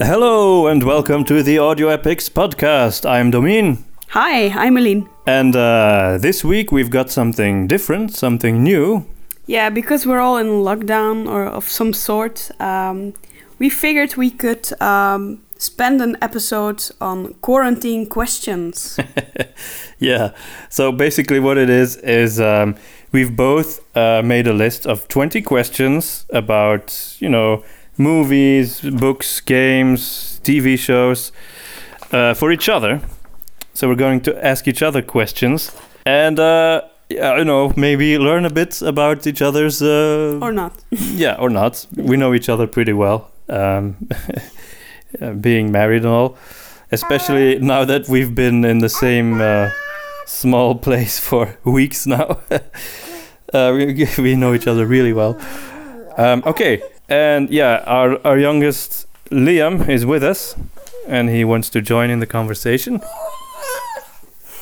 Hello and welcome to the Audio Epics podcast. I'm Domin. Hi, I'm Eline. And uh, this week we've got something different, something new. Yeah, because we're all in lockdown or of some sort, um, we figured we could um, spend an episode on quarantine questions. yeah, so basically what it is is um, we've both uh, made a list of 20 questions about, you know, movies, books, games, TV shows uh, for each other. So we're going to ask each other questions and, uh, yeah, you know, maybe learn a bit about each other's. Uh, or not. yeah, or not. We know each other pretty well, um, being married and all. Especially now that we've been in the same uh, small place for weeks now. uh, we, we know each other really well. Um, okay, and yeah, our, our youngest Liam is with us and he wants to join in the conversation.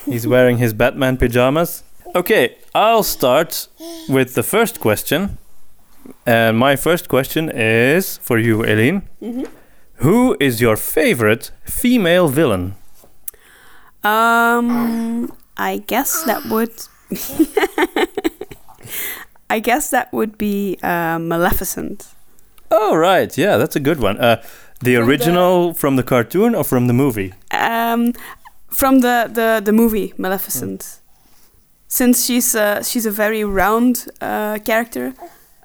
He's wearing his Batman pajamas. Okay, I'll start with the first question. And my first question is for you, Eline. Mhm. Who is your favorite female villain? Um, I guess that would. I guess that would be uh, Maleficent. Oh, right. Yeah, that's a good one. Uh, the From the- original from the cartoon or from the movie? Um, from the, the, the movie Maleficent. Since she's a, she's a very round uh, character,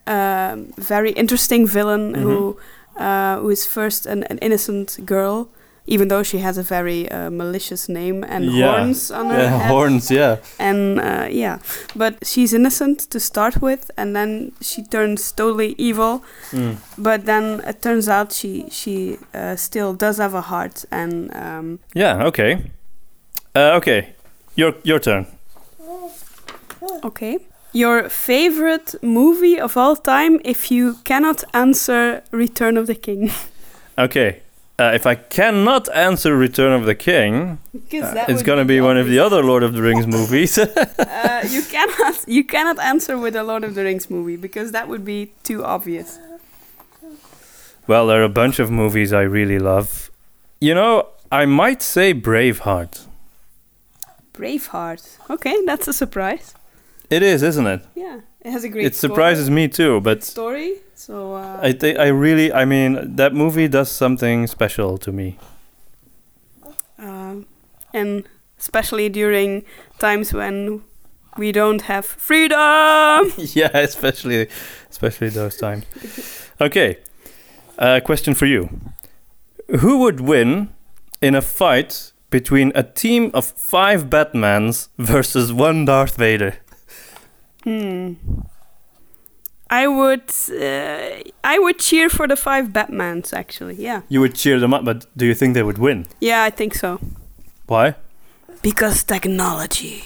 um, very interesting villain who uh, who is first an, an innocent girl, even though she has a very uh, malicious name and Yeah. horns on her Yeah, head. horns, yeah. and uh, yeah but she's innocent to start with and then she turns totally evil Mm. but then it turns out she she uh, still does have a heart and um, Yeah, okay. Uh, okay, your, your turn. okay your favorite movie of all time if you cannot answer return of the king Okay. Uh, if I cannot answer Return of the King, uh, it's gonna be one of the other Lord of the Rings movies. uh, you cannot you cannot answer with a lord of the rings movie because that would be too obvious well, there are a bunch of movies I really love. You know, I might say Braveheart. braveheart okay that's a surprise It is, isn't it? yeah it has a great It surprises me too, but story so uh, I think I really, I mean, that movie does something special to me. Um, and especially during times when we don't have freedom. yeah, especially, especially those times. Okay, uh, question for you: Who would win in a fight between a team of five Batmans versus one Darth Vader? Hmm. I would, uh, I would cheer for the five Batmans. Actually, yeah, You would cheer them up, but do you think they would win? yeah, I think so. Why? Because technology.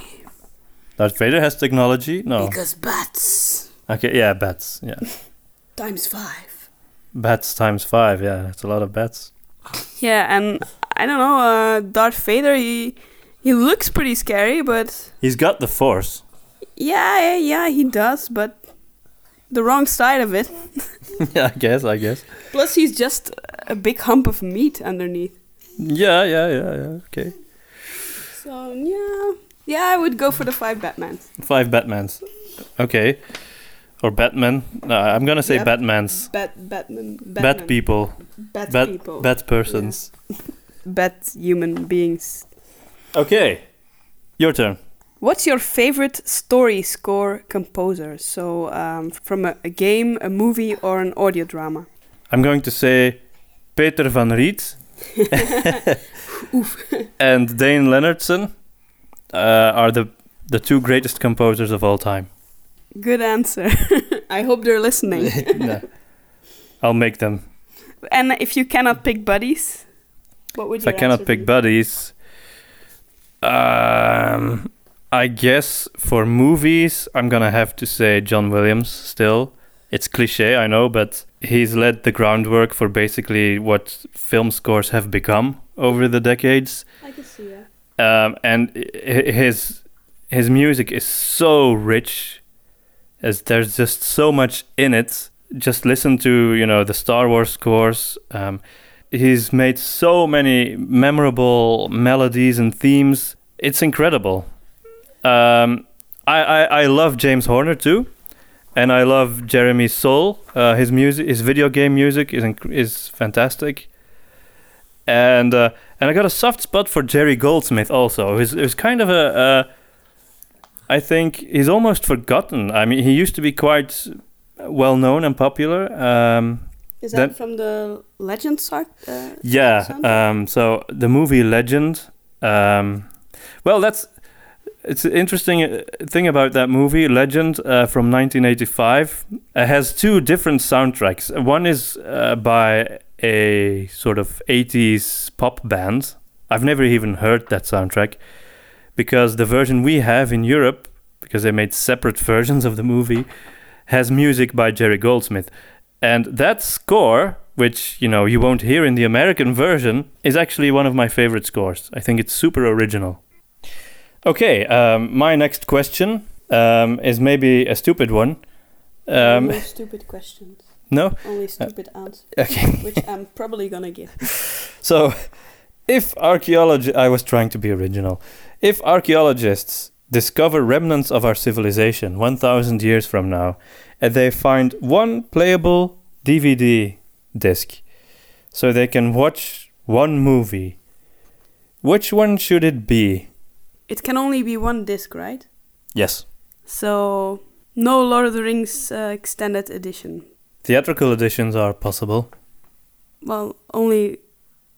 Darth Vader has technology? No. Because bats Okay, yeah, bats. Yeah, times five. bats times five. Yeah, that's a lot of bats. Yeah, and I don't know. Uh, Darth Vader, he he looks pretty scary, but He's got the Force. Yeah, yeah, yeah, he does, but the wrong side of it. yeah, I guess. I guess. Plus, he's just a big hump of meat underneath. Yeah, yeah, yeah, yeah. Okay. So yeah, yeah, I would go for the five Batmans. Five Batmans. Okay. Or Batman. No, I'm gonna say Yep. Batmans. Bat Batman. Bat people. Bat, Bat people. Bat persons. Bat human beings. Okay. Your turn. What's your favorite story score composer? So um, from a, a game, a movie, or an audio drama. I'm going to say Peter van Riet and Dane Leonardson uh, are the the two greatest composers of all time. Good answer. I hope they're listening. No. I'll make them. and if you cannot pick buddies, what would you? If I cannot pick be? buddies, um, I guess for movies, I'm gonna have to say John Williams. Still, it's cliche, I know, but he's led the groundwork for basically what film scores have become over the decades. I can see that. um, and his his music is so rich as there's just so much in it just listen to you know the star wars scores um, he's made so many memorable melodies and themes. It's incredible. Um, I, I, I love James Horner too, and I love Jeremy Soule. Uh, his music, his video game music is inc- is fantastic. And uh, and I got a soft spot for Jerry Goldsmith also. He's, he's kind of a, uh, I think he's almost forgotten. I mean, he used to be quite well known and popular. Um, Is Then- that from the Legend Sark? Uh, yeah. Um, so the movie Legend. Um, well, that's it's an interesting uh, thing about that movie Legend uh, from 1985. It has two different soundtracks. One is uh, by a sort of 80s pop band. I've never even heard that soundtrack because the version we have in Europe, because they made separate versions of the movie, has music by Jerry Goldsmith. And that score, which you know you won't hear in the American version, is actually one of my favorite scores. I think it's super original. Okay, um, my next question um, is maybe a stupid one. Um, only stupid questions. no, Only stupid answers, okay. which I'm probably gonna give. So, if archaeology, I was trying to be original. If archaeologists discover remnants of our civilization 1,000 years from now, and they find one playable DVD disc, so they can watch one movie, which one should it be? It can only be one disc, right? Yes, So no Lord of the Rings uh, extended edition. theatrical editions are possible. Well, only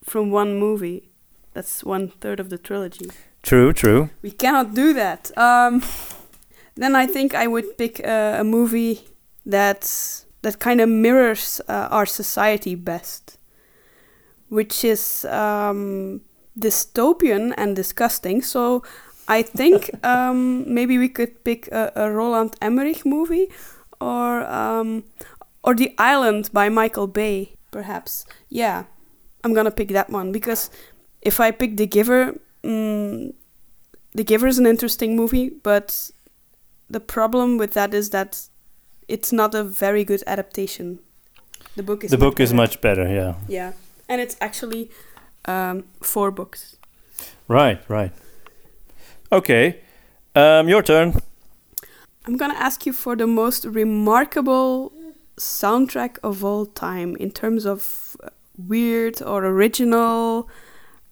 from one movie. That's one third of the trilogy. True, true. We cannot do that. Um, then I think I would pick a, a movie that that kind of mirrors uh, our society best, which is um, dystopian and disgusting. So I think um, maybe we could pick a, a Roland Emmerich movie, or um, or The Island by Michael Bay, perhaps. Yeah, I'm gonna pick that one because if I pick The Giver. Mm, the Giver is an interesting movie, but the problem with that is that it's not a very good adaptation. The book is the book is much better, yeah. yeah, and it's actually um, four books. Right, right. Okay, um, your turn. I'm gonna ask you for the most remarkable soundtrack of all time in terms of uh, weird or original.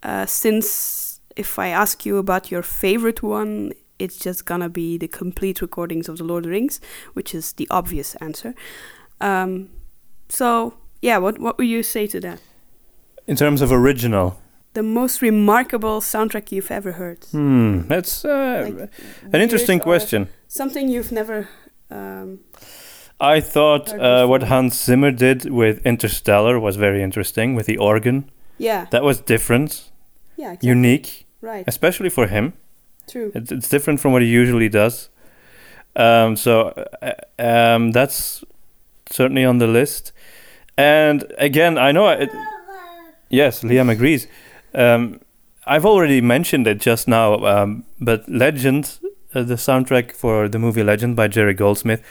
Uh, since if I ask you about your favorite one, it's just gonna be the complete recordings of the Lord of the Rings, which is the obvious answer. Um, so yeah, what what would you say to that? In terms of original, The most remarkable soundtrack you've ever heard. hmm, that's uh, Like, an interesting question. Something you've never. Um, I thought uh, what. Hans Zimmer did with Interstellar was very interesting with the organ. yeah, That was different, yeah, exactly. unique, right, especially for him. true. It's, it's different from what he usually does. Um, so uh, um, that's certainly on the list. And again, I know it, yes, Liam agrees. Um, I've already mentioned it just now, um, but Legend, uh, the soundtrack for the movie Legend by Jerry Goldsmith,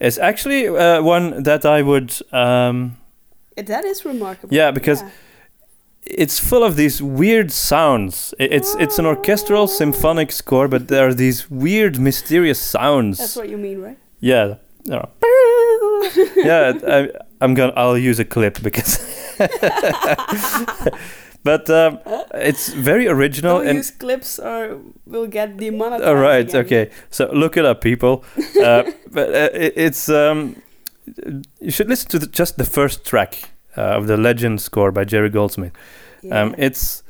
is actually uh, one that I would. Um, That is remarkable. Yeah, because it's full of these weird sounds. It's it's an orchestral symphonic score, but there are these weird, mysterious sounds. that's what you mean, right? Yeah. yeah. yeah, I, I'm gonna. I'll use a clip because. but um, it's very original Don't and. use clips or we'll get demonetized. All right. again. Okay. So look it up, people. uh, but uh, it, it's um, you should listen to the, just the first track uh, of the Legend score by Jerry Goldsmith. Yeah. Um, it's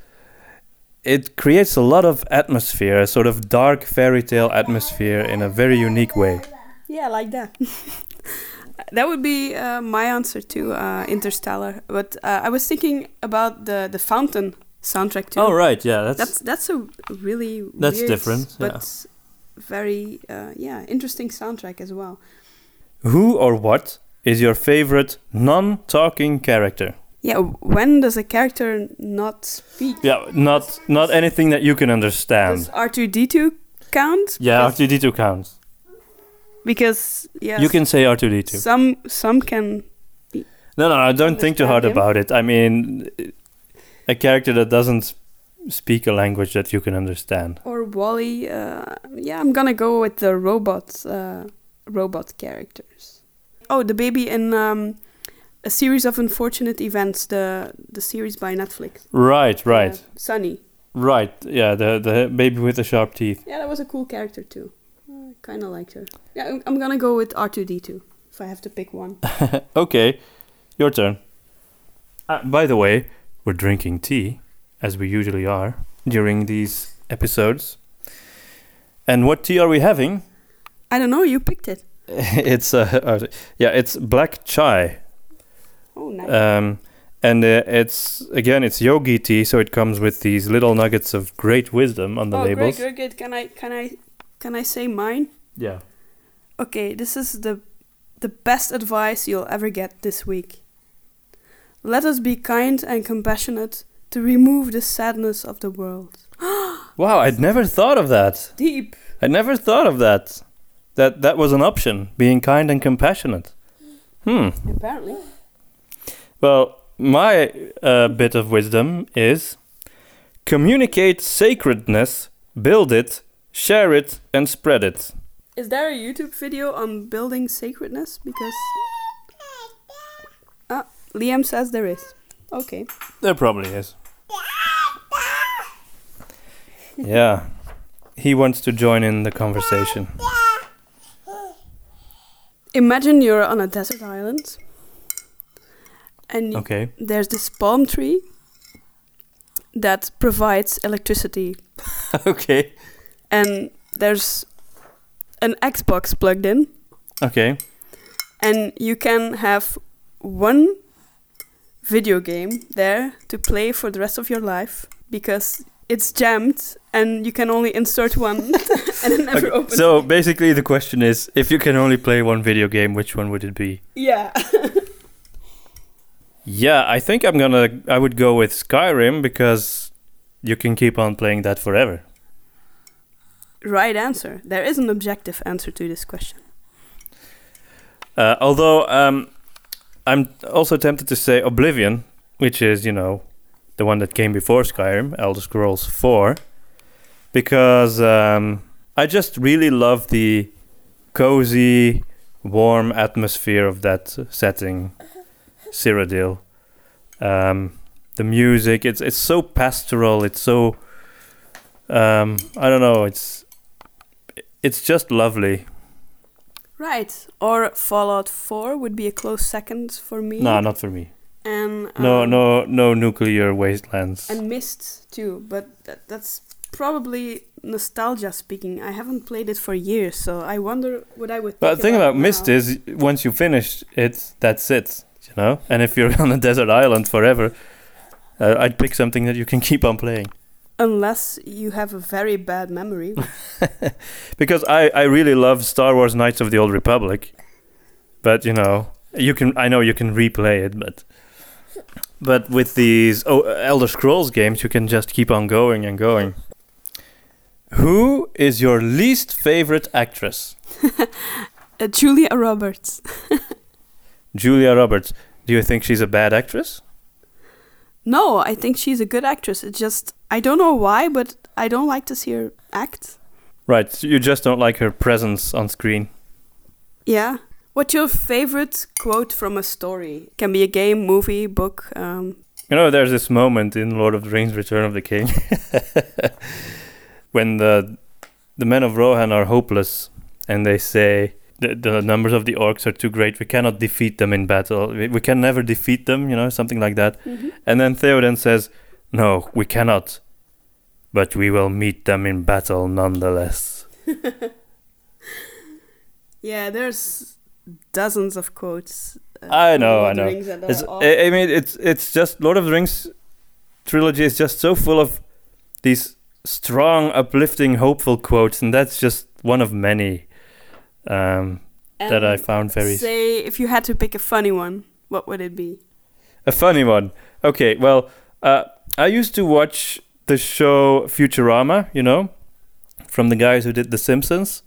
it creates a lot of atmosphere, a sort of dark fairy tale atmosphere in a very unique way. yeah, like that. that would be uh, my answer to uh, Interstellar. But uh, I was thinking about the the Fountain soundtrack too. Oh right, yeah, that's, That's that's a really That's weird, different, yeah. but very uh, yeah interesting soundtrack as well. who or what is your favorite non-talking character? Yeah, when does a character not speak? Yeah, not not anything that you can understand. Does R two D two count? Yeah, R2D2 counts. Because yes, You can say R2D2. Some some can. No, no, no don't think too hard him. about it. I mean, a character that doesn't speak a language that you can understand. Or WALL-E. Uh, yeah, I'm gonna go with the robot uh, robot characters. Oh, the baby in um, a series of unfortunate events. The the series by Netflix. Right, right, Uh, Sunny. right. Yeah, the the baby with the sharp teeth. Yeah, that was a cool character too. I kind of liked her. Yeah, I'm, I'm gonna go with R2D2 if I have to pick one. okay, your turn. Uh, by the way, we're drinking tea, as we usually are during these episodes. And what tea are we having? I don't know. You picked it. it's uh, uh, yeah, it's black chai. Oh, nice. Um, and uh, it's again, it's yogi tea, so it comes with these little nuggets of great wisdom on the oh, labels. great, great, great. Can I can I can I say mine? Yeah. Okay, this is the the best advice you'll ever get this week. Let us be kind and compassionate to remove the sadness of the world. Wow, I'd never thought of that. Deep. I never thought of that. That that was an option, being kind and compassionate. Hmm. Apparently. Well, my uh, bit of wisdom is communicate sacredness, build it, share it, and spread it. Is there a YouTube video on building sacredness? Because ah, Liam says there is. Okay. There probably is. Yeah. He wants to join in the conversation. Imagine you're on a desert island, and Okay. there's this palm tree that provides electricity, okay. And there's an Xbox plugged in, Okay. and you can have one video game there to play for the rest of your life because it's jammed and you can only insert one and it never Okay, opens. So basically, the question is, if you can only play one video game, which one would it be? yeah. Yeah, I think I'm gonna. I would go with Skyrim because you can keep on playing that forever. Right answer. There is an objective answer to this question. Uh, although um, I'm also tempted to say Oblivion, which is you know the one that came before Skyrim, Elder Scrolls 4, because um, I just really love the cozy, warm atmosphere of that setting, Cyrodiil. Um, the music, it's it's so pastoral. It's so um, I don't know. It's it's just lovely. Right. Or Fallout 4 would be a close second for me. No, not for me. And No, um, no, no nuclear wastelands. And Myst too, but that, that's probably nostalgia speaking. I haven't played it for years, so I wonder what I would. But the thing about Myst now. is, once you finish it, that's it. You know. And if you're on a desert island forever, uh, I'd pick something that you can keep on playing. Unless you have a very bad memory. because I, I really love Star Wars Knights of the Old Republic, but you know you can I know you can replay it, but but with these oh, Elder Scrolls games you can just keep on going and going. Who is your least favorite actress? uh, Julia Roberts. Julia Roberts. Do you think she's a bad actress? No, I think she's a good actress. It's just I don't know why, but I don't like to see her act. Right, so you just don't like her presence on screen. Yeah. What's your favorite quote from a story? It Can be a game, movie, book. Um, You know, there's this moment in Lord of the Rings: Return of the King when the the men of Rohan are hopeless, and they say the, the numbers of the orcs are too great. We cannot defeat them in battle. We, we can never defeat them. You know, something like that. And then Theoden says, "No, we cannot, but we will meet them in battle nonetheless." Yeah, there's dozens of quotes. uh, I know, I know. It's, I, I mean, it's it's just Lord of the Rings trilogy is just so full of these strong, uplifting, hopeful quotes, and that's just one of many um, that I found very Say if you had to pick a funny one, what would it be? a funny one. Okay, well, uh, I used to watch the show Futurama, you know, from the guys who did The Simpsons,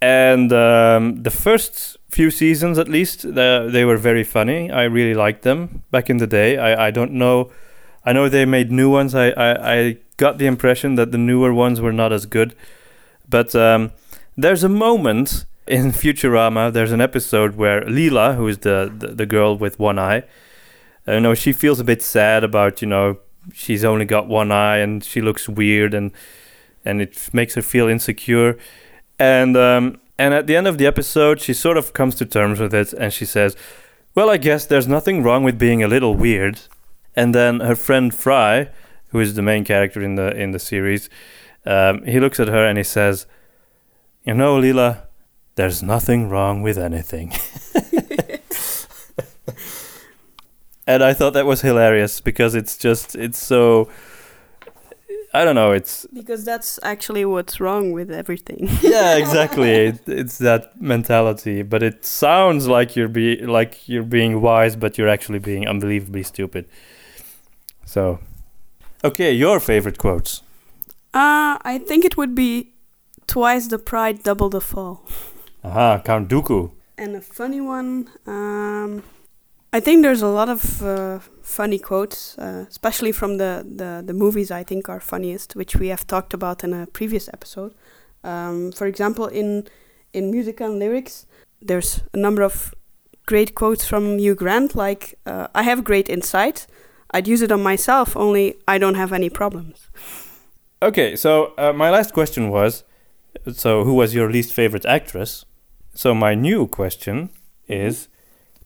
and um, the first few seasons, at least, the, they were very funny. I really liked them back in the day. I, I don't know. I know they made new ones. I, I, I got the impression that the newer ones were not as good. But um, there's a moment in Futurama. There's an episode where Leela, who is the, the, the girl with one eye, uh, you know, she feels a bit sad about you know she's only got one eye and she looks weird and and it makes her feel insecure. And um, and at the end of the episode, she sort of comes to terms with it and she says, Well, I guess there's nothing wrong with being a little weird. And then her friend Fry, who is the main character in the in the series, um, he looks at her and he says, You know, Leela, there's nothing wrong with anything. and I thought that was hilarious because it's just it's so I don't know. It's because that's actually what's wrong with everything. yeah, exactly. it, it's that mentality, but it sounds like you're be like you're being wise, but you're actually being unbelievably stupid. So, okay, your favorite quotes? Uh, I think it would be twice the pride, double the fall. Aha, Count Dooku. And a funny one. Um, I think there's a lot of uh, funny quotes, uh, especially from the, the, the movies I think are funniest, which we have talked about in a previous episode. Um, for example, in in music and lyrics, there's a number of great quotes from Hugh Grant, like uh, "I have great insight. I'd use it on myself, only I don't have any problems." Okay, so uh, my last question was, so who was your least favorite actress? So my new question is,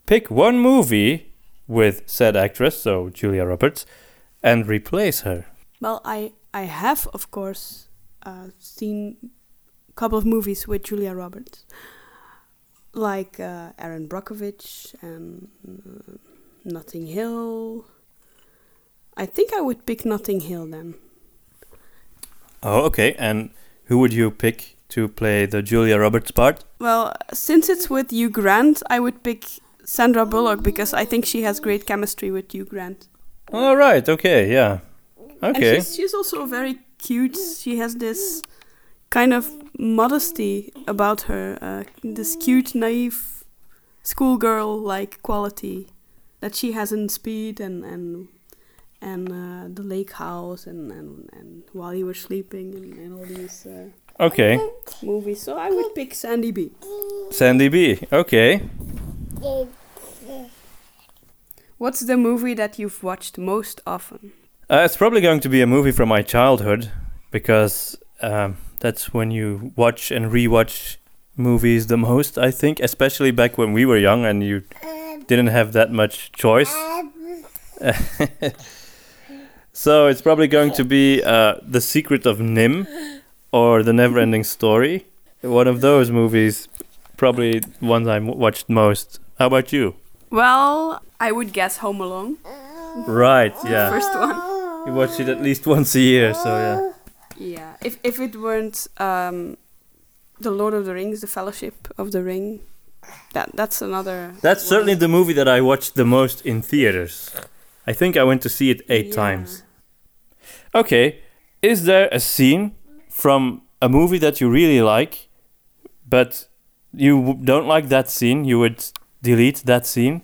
pick one movie with said actress, so Julia Roberts, and replace her? Well, I I have of course uh, seen a couple of movies with Julia Roberts, like uh, Erin Brockovich and uh, Notting Hill. I think I would pick Notting Hill then. Oh, okay. And who would you pick to play the Julia Roberts part? Well, since it's with Hugh Grant, I would pick Sandra Bullock because I think she has great chemistry with Hugh Grant. All right. Okay. Yeah. Okay. And she's, she's also very cute. She has this kind of modesty about her, uh, this cute, naive schoolgirl-like quality that she has in Speed and and and uh, the Lake House and, and and While You Were Sleeping and, and all these uh, okay. movies. So I would pick Sandy B. Sandy B. Okay. What's the movie that you've watched most often? Uh, it's probably going to be a movie from my childhood because um, that's when you watch and rewatch movies the most. I think, especially back when we were young and you didn't have that much choice. so it's probably going to be uh, The Secret of NIMH or The Neverending Story. One of those movies, probably ones I watched most. How about you? Well, I would guess Home Alone, Right, yeah. first one. You watch it at least once a year, so yeah. Yeah, if if it weren't um, the Lord of the Rings, the Fellowship of the Ring, that that's another. That's one. certainly the movie that I watched the most in theaters. I think I went to see it eight Yeah. times. Okay, is there a scene from a movie that you really like, but you don't like that scene? You would delete that scene?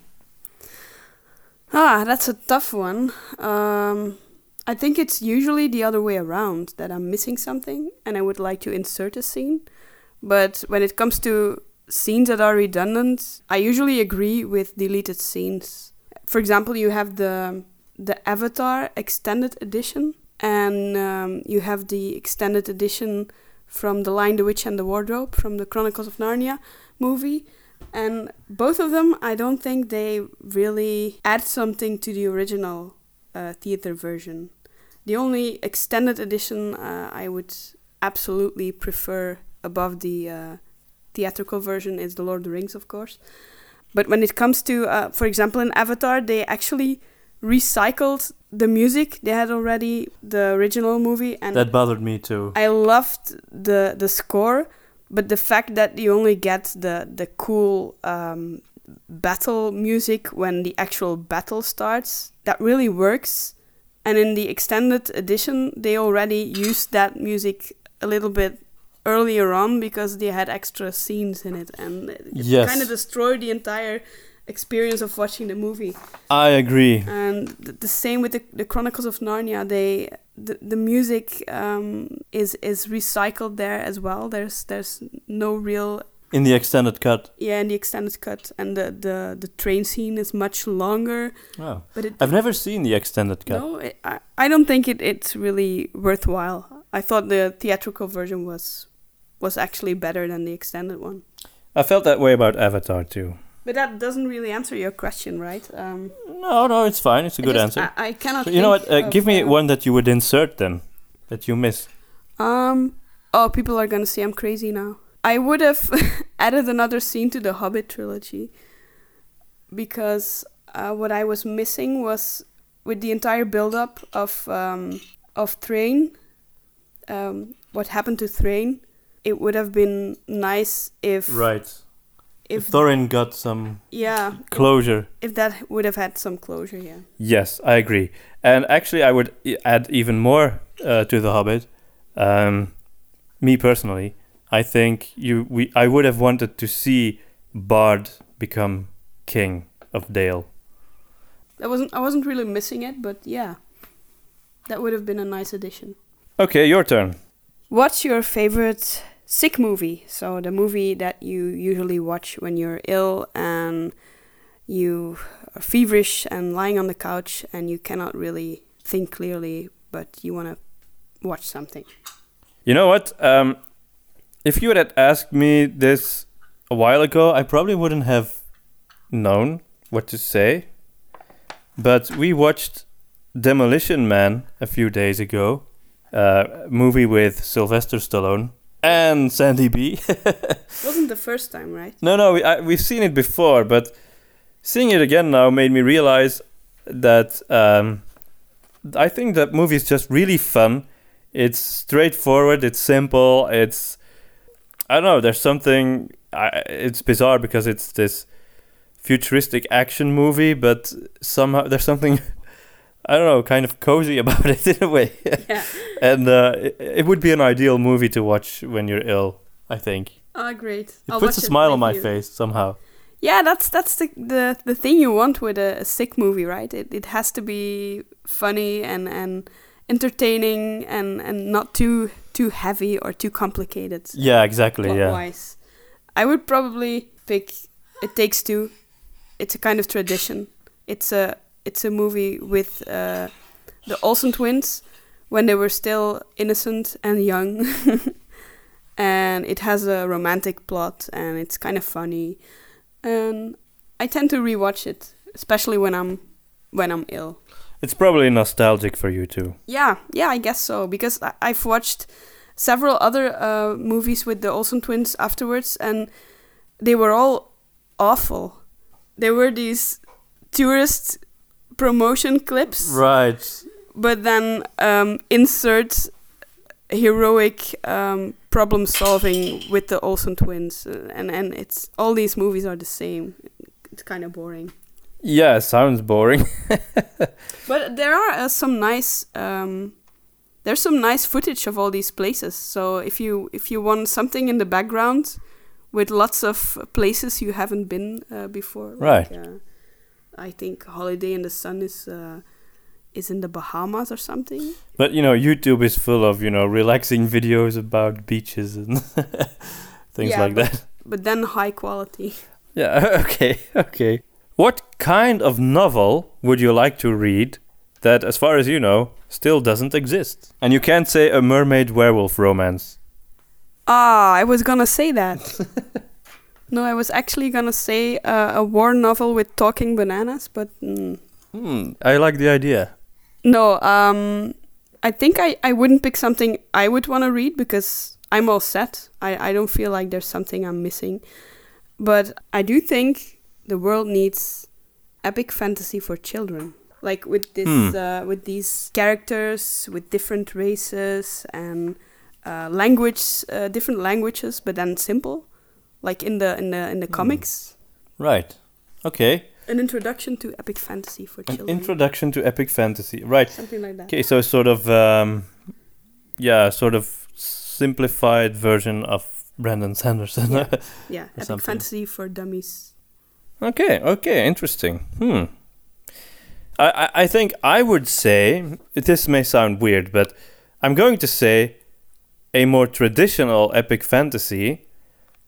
Ah, that's a tough one. Um, I think it's usually the other way around that I'm missing something and I would like to insert a scene. But when it comes to scenes that are redundant, I usually agree with deleted scenes. For example, you have the the Avatar extended edition, and um, you have the extended edition from The Lion, the Witch, and the Wardrobe from the Chronicles of Narnia movie. And both of them, I don't think they really add something to the original uh, theater version. The only extended edition uh, I would absolutely prefer above the uh, theatrical version is The Lord of the Rings, of course. But when it comes to, uh, for example, in Avatar, they actually recycled the music. They had already the original movie, and That bothered me too. I loved the the score, but the fact that you only get the the cool um, battle music when the actual battle starts, that really works. And in the extended edition, they already used that music a little bit earlier on because they had extra scenes in it, and it Yes. kind of destroyed the entire experience of watching the movie. I agree. And th- the same with the, the Chronicles of Narnia. They the, the music um, is is recycled there as well. There's there's no real In the extended cut. yeah in the extended cut, and the the, the train scene is much longer. Oh. But it I've never seen the extended cut. no, it, I I don't think it, it's really worthwhile. I thought the theatrical version was was actually better than the extended one. I felt that way about Avatar too. But that doesn't really answer your question, right? Um, No, no, it's fine. It's a good just- answer. I, I cannot. But you know what? Uh, give me uh, one that you would insert then, that you miss. Um. Oh, people are gonna say I'm crazy now. I would have added another scene to the Hobbit trilogy because uh, what I was missing was with the entire build-up of um, of Thrain. Um, what happened to Thrain? It would have been nice if Right. If If Thorin got some yeah closure. if that would have had some closure. Yeah. Yes, I agree. And actually, I would add even more uh, to the Hobbit. Um, me personally, I think you we I would have wanted to see Bard become king of Dale. I wasn't I wasn't really missing it, but yeah, that would have been a nice addition. Okay, your turn. What's your favorite sick movie? So the movie that you usually watch when you're ill and you are feverish and lying on the couch and you cannot really think clearly, but you want to watch something. You know what? Um, if you had asked me this a while ago, I probably wouldn't have known what to say. But we watched Demolition Man a few days ago, uh, movie with Sylvester Stallone and Sandy B. wasn't the first time, right? no, no, we, I, we've seen it before, but seeing it again now made me realize that um, I think that movie is just really fun. It's straightforward. It's simple. It's I don't know. There's something. I, it's bizarre because it's this futuristic action movie, but somehow there's something I don't know, kind of cozy about it in a way. Yeah. and uh, it, it would be an ideal movie to watch when you're ill. I think Ah, great. it I'll puts a smile on my you. face somehow. Yeah, that's that's the the, the thing you want with a, a sick movie, right? It it has to be funny and and entertaining and and not too too heavy or too complicated. Yeah, exactly. Yeah. plot-wise. I would probably pick It Takes Two. It's a kind of tradition. It's a it's a movie with uh, the Olsen twins when they were still innocent and young. and it has a romantic plot and it's kind of funny. And I tend to rewatch it, especially when I'm when I'm ill. It's probably nostalgic for you too. Yeah, yeah, I guess so because I- I've watched several other uh, movies with the Olsen twins afterwards, and they were all awful. They were these tourist promotion clips, Right. but then um, insert heroic um, problem solving with the Olsen twins, uh, and and it's all these movies are the same. It's kind of boring. Yeah, sounds boring. But there are uh, some nice um, there's some nice footage of all these places. So if you if you want something in the background with lots of places you haven't been uh, before, Right. Like, uh, I think Holiday in the Sun is uh, is in the Bahamas or something. But you know, YouTube is full of you know relaxing videos about beaches and things Yeah, like but- that. But then high quality. Yeah. Okay. Okay. What kind of novel would you like to read that, as far as you know, still doesn't exist? And you can't say a mermaid werewolf romance. Ah, I was gonna say that. No, I was actually gonna say uh, a war novel with talking bananas, but. Mm, Hmm. I like the idea. No, um, I think I, I wouldn't pick something I would want to read because I'm all set. I, I don't feel like there's something I'm missing. But I do think the world needs epic fantasy for children. Like with this, Hmm. uh, with these characters with different races and uh, language, uh, different languages, but then simple, like in the in the in the Hmm. comics. Right. Okay. An introduction to epic fantasy for An children. introduction to epic fantasy. Right. Something like that. Okay. So sort of, um, yeah, sort of simplified version of Brandon Sanderson. Yeah. Yeah, epic something. fantasy for dummies. okay, okay, interesting. Hmm. I, I, I think I would say this may sound weird, but I'm going to say a more traditional epic fantasy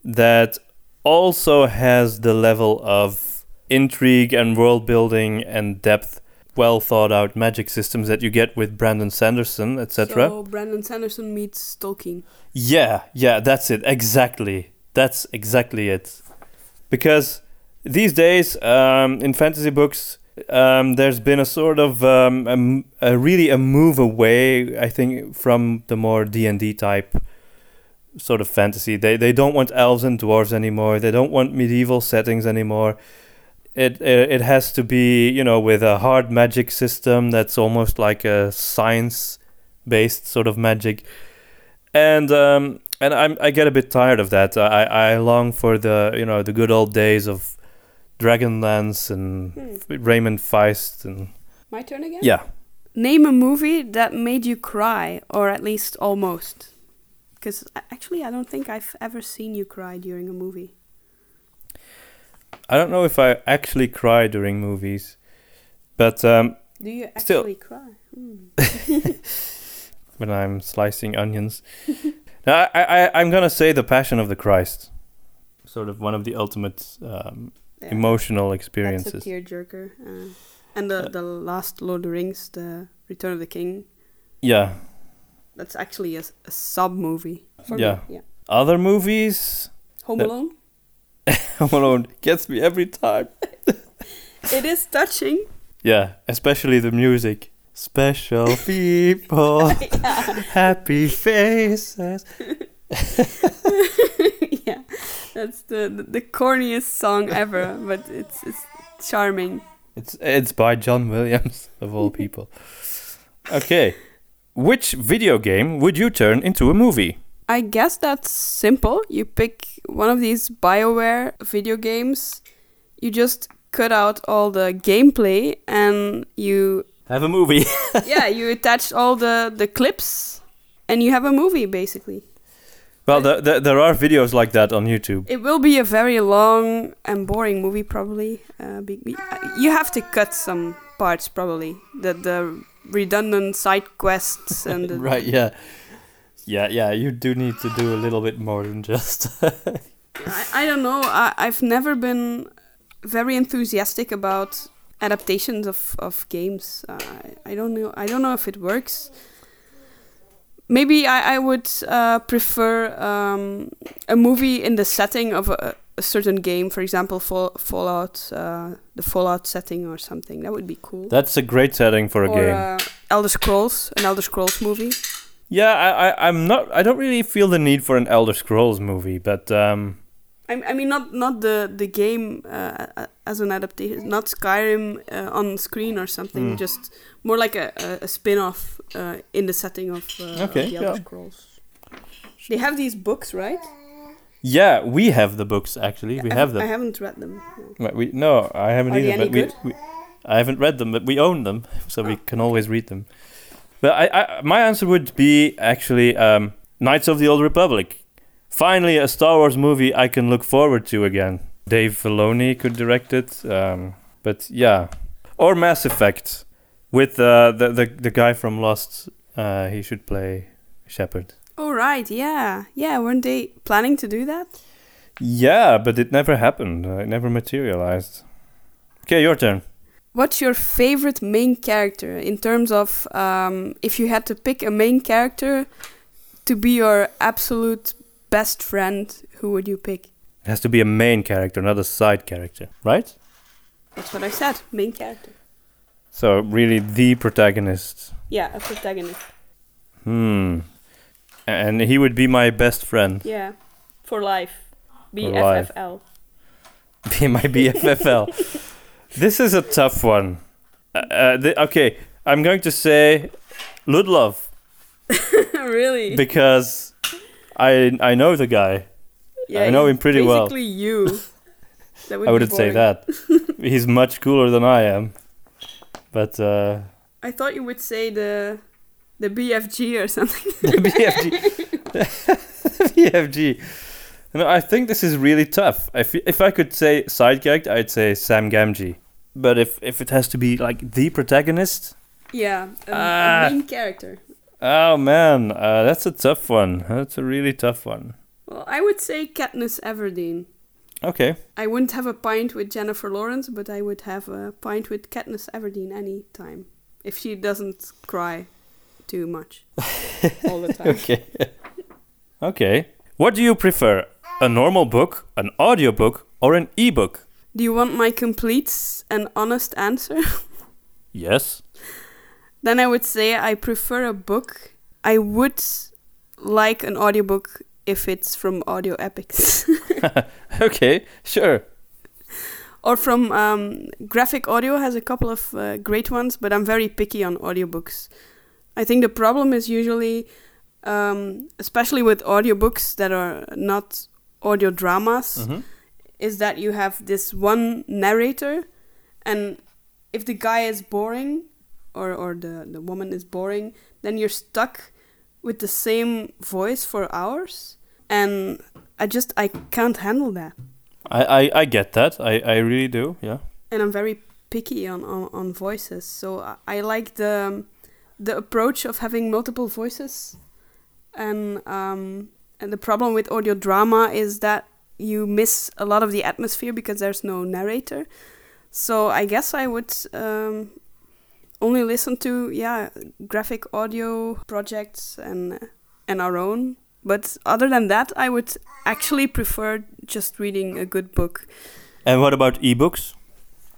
that also has the level of intrigue and world building and depth, well thought out magic systems that you get with Brandon Sanderson, etc. So Brandon Sanderson meets Tolkien. Yeah, yeah, that's it. Exactly. That's exactly it. Because these days, um, in fantasy books, um, there's been a sort of um, a a, really a move away, I think, from the more D and D type sort of fantasy. They they don't want elves and dwarves anymore. They don't want medieval settings anymore. It it, it has to be you know with a hard magic system that's almost like a science based sort of magic and um, and I'm I get a bit tired of that. I I long for the you know the good old days of Dragonlance and Hmm. Raymond Feist and My turn again? yeah. Name a movie that made you cry, or at least almost. Because actually, I don't think I've ever seen you cry during a movie. I don't know if I actually cry during movies, but um, Do you Still- cry? Hmm. when I'm slicing onions, no, I, I I'm gonna say the Passion of the Christ, sort of one of the ultimate um, Yeah. emotional That's a experiences. tearjerker. Uh, and the, Uh, the last Lord of the Rings, the Return of the King, Yeah. That's actually a sub movie. for Yeah. Me. Yeah. Other movies, Home That- Alone. Home Alone gets me every time. It is touching. Yeah, especially the music. Special people, happy faces. yeah. That's the, the the corniest song ever, but it's it's charming. It's it's by John Williams of all people. Okay, which video game would you turn into a movie? I guess that's simple. You pick one of these BioWare video games, you just cut out all the gameplay and you Have a movie. yeah, you attach all the the clips and you have a movie basically. well, the, the, there are videos like that on YouTube. It will be a very long and boring movie probably. Uh, be, be, you have to cut some parts probably. The the redundant side quests and Right? Yeah. Yeah, yeah. You do need to do a little bit more than just. I, I don't know. I, I've never been very enthusiastic about adaptations of, of games. Uh, I, I don't know. I don't know if it works. Maybe I, I would uh, prefer um, a movie in the setting of a, a certain game. For example, Fall, Fallout, uh, the Fallout setting or something. That would be cool. That's a great setting for a or game. Uh, Elder Scrolls, an Elder Scrolls movie. yeah, I, I, I'm not. I don't really feel the need for an Elder Scrolls movie, but um, I, I mean, not not the the game uh, as an adaptation, not Skyrim uh, on screen or something. Hmm. Just more like a, a, a spin-off uh, in the setting of, uh, of Okay, the Elder yeah. Scrolls. They have these books, right? Yeah, we have the books actually. We I have them. I haven't read them. we no, I haven't Are either. But we, we, I haven't read them, but we own them, so we Oh. can always read them. But I, I, my answer would be actually um, Knights of the Old Republic. Finally, a Star Wars movie I can look forward to again. Dave Filoni could direct it, um, but yeah, or Mass Effect with uh, the the the guy from Lost. Uh, he should play Shepard. Oh right, yeah, yeah. Weren't they planning to do that? Yeah, but it never happened. Uh, it never materialized. Okay, your turn. What's your favorite main character in terms of um, if you had to pick a main character to be your absolute best friend, who would you pick? It has to be a main character, not a side character, right? That's what I said. Main character. So really, the protagonist. Yeah, a protagonist. Hmm. And he would be my best friend. Yeah, for life. BFFL. Be my BFFL. this is a tough one. Uh, uh, th- okay, I'm going to say Ludlov really? because I I know the guy. Yeah, I know him pretty well. Basically, you. That would I wouldn't say that. He's much cooler than I am. But uh, I thought you would say the the BFG or something. the BFG. VFG. No, I think this is really tough. If if I could say side character, I'd say Sam Gamgee. But if if it has to be like the protagonist, Yeah, a, Ah. a main character. oh man, uh, that's a tough one. That's a really tough one. Well, I would say Katniss Everdeen. Okay. I wouldn't have a pint with Jennifer Lawrence, but I would have a pint with Katniss Everdeen any time if she doesn't cry too much all the time. Okay. okay. What do you prefer? A normal book, an audiobook, or an ebook? Do you want my complete and honest answer? Yes. then I would say I prefer a book. I would like an audiobook if it's from Audio Epics Okay, sure. or from um, Graphic Audio has a couple of uh, great ones, but I'm very picky on audiobooks. I think the problem is usually, um, especially with audiobooks that are not audio dramas, Mhm. is that you have this one narrator, and if the guy is boring, or or the the woman is boring, then you're stuck with the same voice for hours, and I just I can't handle that, I, I, I get that. I, I really do. Yeah. and I'm very picky on on, on voices, so I, I like the the approach of having multiple voices, and um and the problem with audio drama is that you miss a lot of the atmosphere because there's no narrator. So I guess I would um, only listen to yeah graphic audio projects and and our own. But other than that, I would actually prefer just reading a good book. And what about ebooks?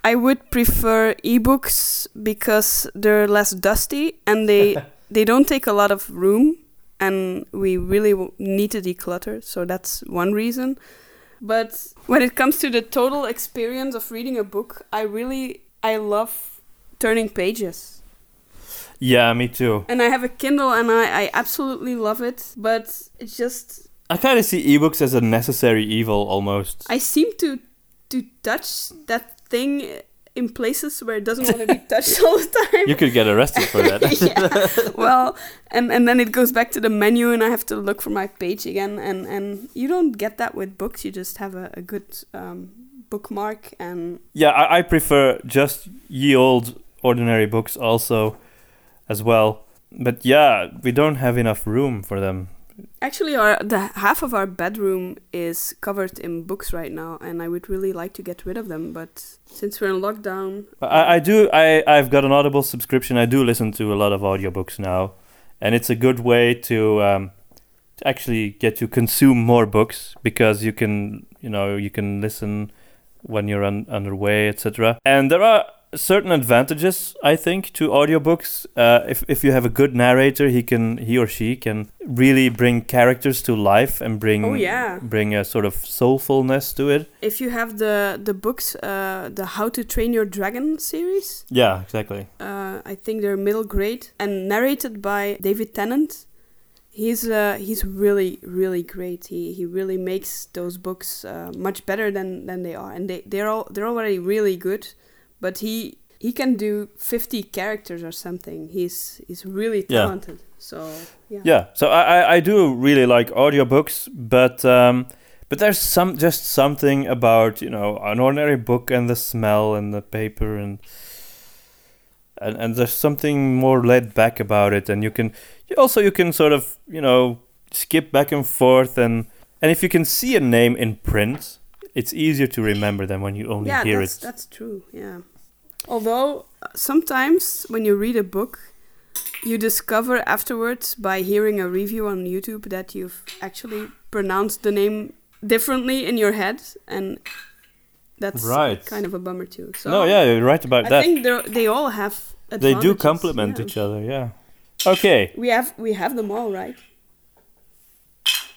I would prefer ebooks because they're less dusty and they they don't take a lot of room and we really need to declutter so that's one reason but when it comes to the total experience of reading a book i really i love turning pages Yeah, me too. and i have a kindle and i, I absolutely love it but it's just I kind of see ebooks as a necessary evil almost. i seem to to touch that thing in places where it doesn't want to be touched all the time you could get arrested for that. yeah. Well, and and then it goes back to the menu, and I have to look for my page again. And and you don't get that with books. You just have a, a good um, bookmark, and yeah, I, I prefer just ye old ordinary books also as well. But yeah, we don't have enough room for them. Actually, our the half of our bedroom is covered in books right now, and I would really like to get rid of them. But since we're in lockdown, I, I do I, I've got an audible subscription. I do listen to a lot of audiobooks now. And it's a good way to um, to actually get to consume more books because you can you know you can listen when you're on, underway etc and there are certain advantages i think to audiobooks uh, if, if you have a good narrator he can he or she can really bring characters to life and bring Oh, yeah. bring a sort of soulfulness to it if you have the the books, uh, the How to Train Your Dragon series, yeah exactly uh, I think they're middle grade and narrated by David Tennant. He's uh, he's really really great. He he really makes those books uh, much better than, than they are, and they they're all they're already really good. But he he can do fifty characters or something. He's he's really talented Yeah. So yeah. Yeah, so I, I, I do really like audiobooks, but um, but there's some just something about you know an ordinary book and the smell and the paper and and, and there's something more laid back about it, and you can also you can sort of you know skip back and forth and and if you can see a name in print, it's easier to remember than when you only yeah, hear that's it. that's true. Yeah. Although sometimes when you read a book, you discover afterwards by hearing a review on YouTube that you've actually pronounced the name differently in your head, and that's Right. kind of a bummer too. So no, yeah, you're right about I that. I think they're- all have. They do complement yeah. each other. Yeah. Okay. We have we have them all right.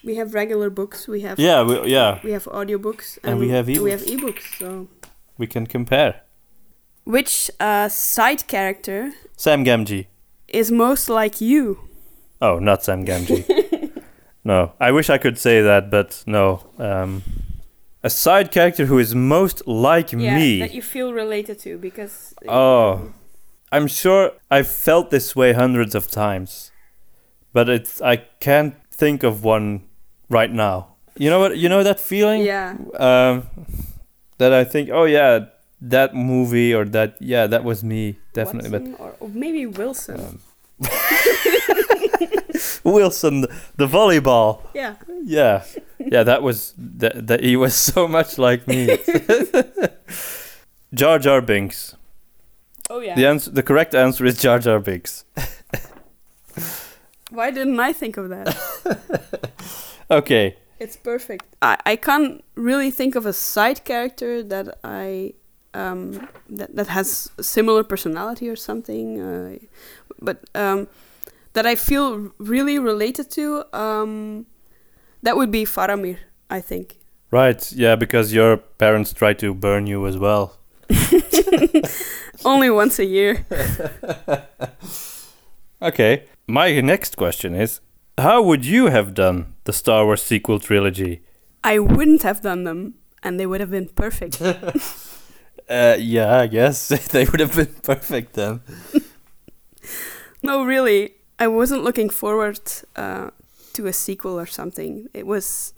We have regular books. We have Yeah. We, yeah. we have audiobooks And we have we have ebooks. ebooks. So We can compare. which uh, side character Sam Gamgee. is most like you? Oh, not Sam Gamgee. no, I wish I could say that, but no. Um, a side character who is most like me. that you feel related to because. Oh. I'm sure I've felt this way hundreds of times, but it's I can't think of one right now. You know what? You know that feeling? Yeah. Um, that I think, oh yeah, that movie or that yeah, that was me definitely. Watson or, or maybe Wilson. Um, Wilson, the volleyball. yeah. Yeah, yeah, that was that. That he was so much like me. Jar Jar Binks. Oh yeah. The answer, the correct answer is Jar Jar Binks. Why didn't I think of that? Okay, It's perfect. I, I can't really think of a side character that I um, that that has a similar personality or something, uh, but um, that I feel really related to. Um, that would be Faramir, I think. right, yeah, because your parents try to burn you as well. Only once a year. Okay, my next question is, how would you have done the Star Wars sequel trilogy? I wouldn't have done them, and they would have been perfect. Uh, yeah, I guess they would have been perfect then. no, really, I wasn't looking forward uh, to a sequel or something. It was,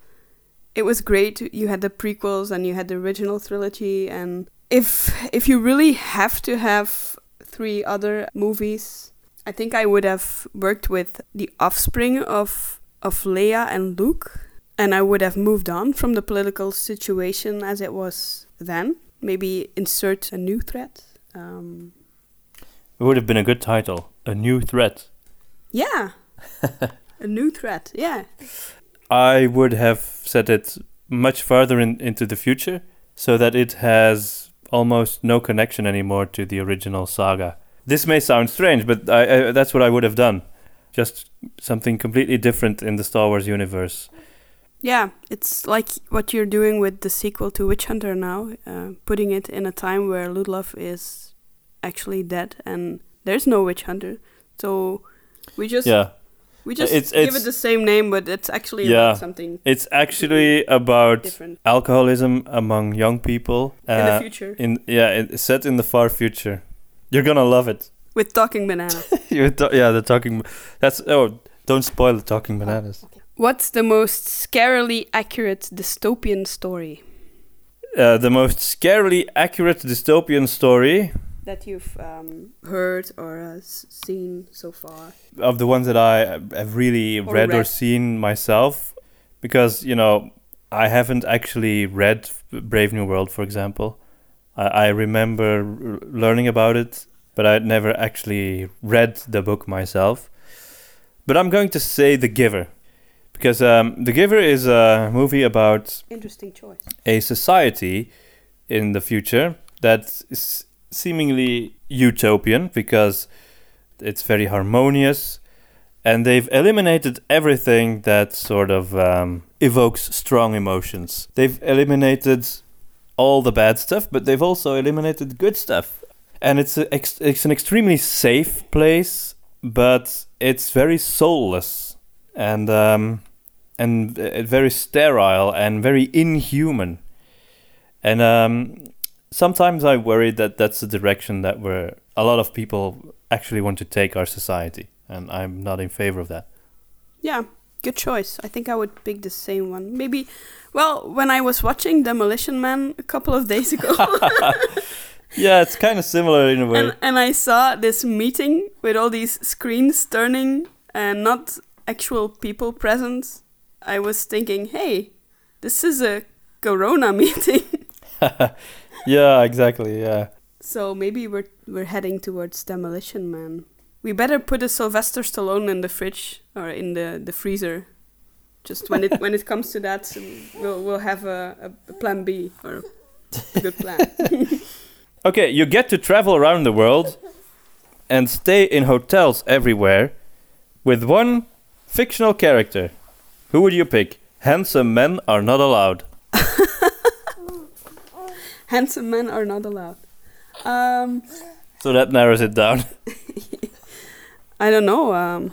it was great. You had the prequels and you had the original trilogy, and if if you really have to have three other movies, I think I would have worked with the offspring of of Leia and Luke, and I would have moved on from the political situation as it was then. Maybe insert a new threat. Um, It would have been a good title, A New Threat. yeah, a new threat. Yeah, I would have set it much farther in, into the future so that it has almost no connection anymore to the original saga. This may sound strange, but I, I, that's what I would have done. Just something completely different in the Star Wars universe. yeah. It's like what you're doing with the sequel to Witch Hunter now, uh, putting it in a time where Ludlov is actually dead and there's no Witch Hunter. So we just Yeah, we just It's- give it's- it the same name, but it's actually Yeah. about something it's actually about different alcoholism among young people. in the uh, future in yeah, it, set in the far future. You're gonna love it. With talking bananas. Yeah, the talking. That's oh, don't spoil the talking bananas. What's the most scarily accurate dystopian story Uh, the most scarily accurate dystopian story that you've um, heard or uh, s- seen so far? of the ones that I have really Or read, or read. seen myself, because you know I haven't actually read Brave New World, for example. I, I remember r- learning about it, but I'd never actually read the book myself. But I'm going to say The Giver, because um, The Giver is a movie about Interesting choice. a society in the future that is seemingly utopian because it's very harmonious and they've eliminated everything that sort of um, evokes strong emotions. They've eliminated all the bad stuff, but they've also eliminated good stuff. And it's a it's an extremely safe place, but it's very soulless and um, and uh, very sterile and very inhuman. And um, sometimes I worry that that's the direction that we're a lot of people actually want to take our society, and I'm not in favor of that. Yeah, good choice. I think I would pick the same one. Maybe, well, when I was watching Demolition Man a couple of days ago, Yeah, it's kind of similar in a way. and, and I saw this meeting with all these screens turning and not actual people present, I was thinking, hey, this is a Corona meeting. yeah, exactly. Yeah. so maybe we're we're heading towards Demolition Man. We better put a Sylvester Stallone in the fridge or in the, the freezer. Just when it when it comes to that, we'll we'll have a, a, a plan B or a good plan. Okay, you get to travel around the world and stay in hotels everywhere with one fictional character. Who would you pick? Handsome men are not allowed. Handsome men are not allowed. Um, So that narrows it down. I don't know. Um,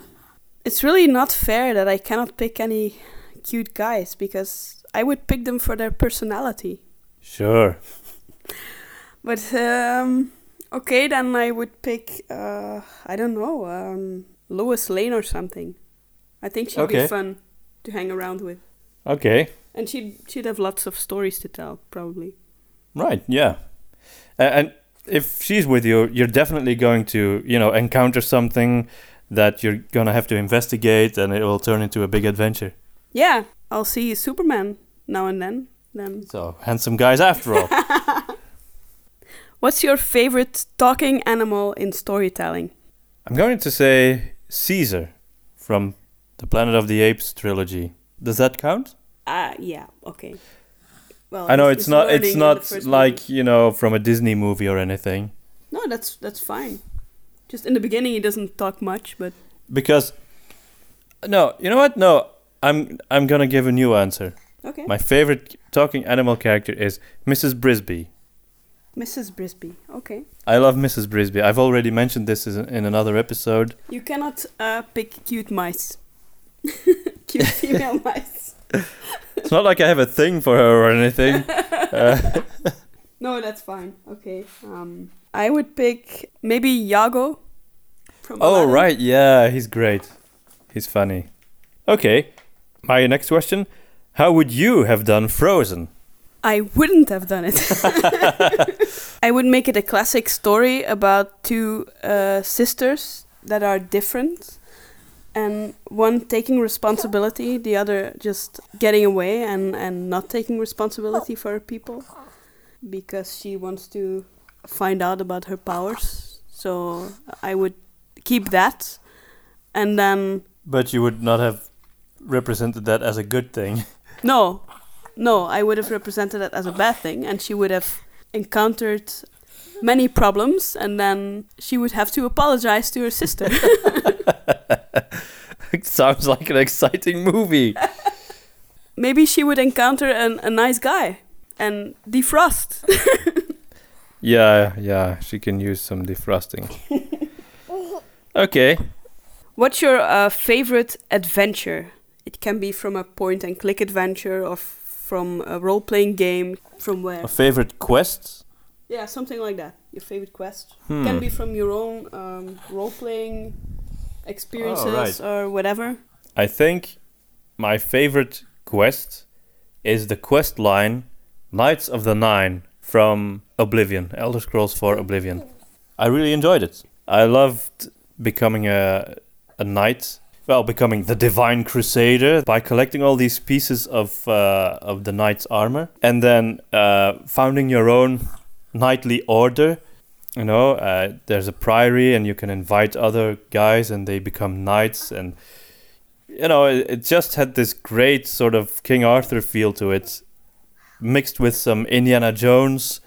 it's really not fair that I cannot pick any cute guys because I would pick them for their personality. Sure. But um, okay, then I would pick. Uh, I don't know. Um, Lois Lane or something. I think she'd Okay. be fun. to hang around with. Okay. And she'd she'd have lots of stories to tell, probably. Right. Yeah. And if she's with you, you're definitely going to, you know, encounter something that you're gonna have to investigate, and it will turn into a big adventure. Yeah, I'll see Superman now and then. Then. So handsome guys, after all. What's your favorite talking animal in storytelling? I'm going to say Caesar from the Planet of the Apes trilogy. Does that count? Ah, yeah, okay. Well, I know he's- it's not it's not like, movie. you know, from a Disney movie or anything. No, that's that's fine. Just in the beginning, he doesn't talk much, but Because no, you know what? No, I'm I'm gonna give a new answer. okay. My favorite talking animal character is Mrs. Brisby. Mrs. Brisby. Okay. I love Mrs. Brisby. I've already mentioned this in another episode. You cannot uh, pick cute mice. cute female mice. It's not like I have a thing for her or anything. Uh, No, that's fine. Okay. Um, I would pick maybe Iago. From oh Aladdin. right, yeah, he's great. He's funny. Okay, my next question: How would you have done Frozen? I wouldn't have done it. I would make it a classic story about two uh, sisters that are different, and one taking responsibility, the other just getting away and, and not taking responsibility for her people because she wants to find out about her powers. So I would keep that, and then But you would not have represented that as a good thing. No, no, I would have represented it as a bad thing, and she would have encountered many problems, and then she would have to apologize to her sister. it sounds like an exciting movie. Maybe she would encounter an, a nice guy and defrost. Yeah, yeah, she can use some defrosting. okay. What's your uh, favorite adventure? It can be from a point and click adventure or f- from a role playing game. From where? A favorite quest? Yeah, something like that. Your favorite quest. Hmm. Can be from your own um, role playing experiences right. or whatever. I think my favorite quest is the quest line Knights of the Nine from Oblivion, Elder Scrolls 4 Oblivion. I really enjoyed it. I loved becoming a a knight, well, becoming the divine crusader by collecting all these pieces of uh, of the knight's armor and then uh, founding your own knightly order. You know, uh, there's a priory, and you can invite other guys, and they become knights, and you know, it, it just had this great sort of King Arthur feel to it, mixed with some Indiana Jones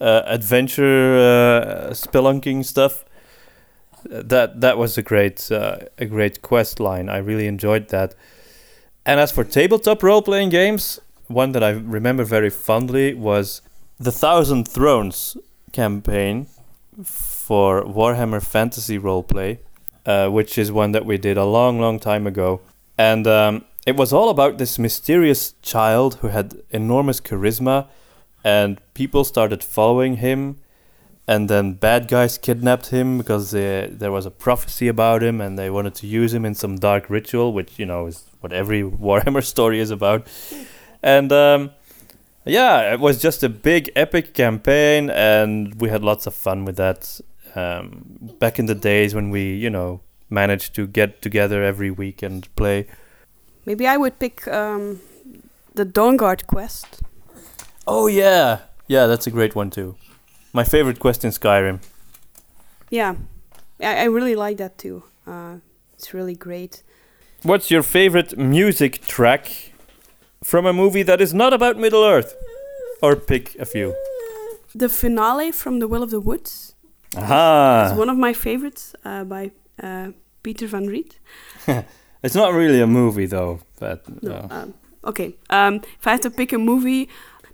uh, adventure uh, spelunking stuff. That that was a great uh, a great quest line. I really enjoyed that. And as for tabletop role playing games, one that I remember very fondly was the Thousand Thrones campaign for Warhammer Fantasy Roleplay uh, which is one that we did a long, long time ago. And um, it was all about this mysterious child who had enormous charisma, and people started following him. And then bad guys kidnapped him because uh, there was a prophecy about him, and they wanted to use him in some dark ritual, which you know is what every Warhammer story is about. And um, yeah, it was just a big epic campaign, and we had lots of fun with that um, back in the days when we, you know, managed to get together every week and play. Maybe I would pick um, the Dawnguard quest. Oh yeah, yeah, that's a great one too. My favorite quest in Skyrim. Yeah, I, I really like that too. Uh, it's really great. What's your favorite music track from a movie that is not about Middle Earth? Or pick a few. The finale from The Will of the Woods Aha! one of my favorites uh, by uh, Peter van Riet. It's not really a movie though, but No, uh, um, okay. Um, if I had to pick a movie,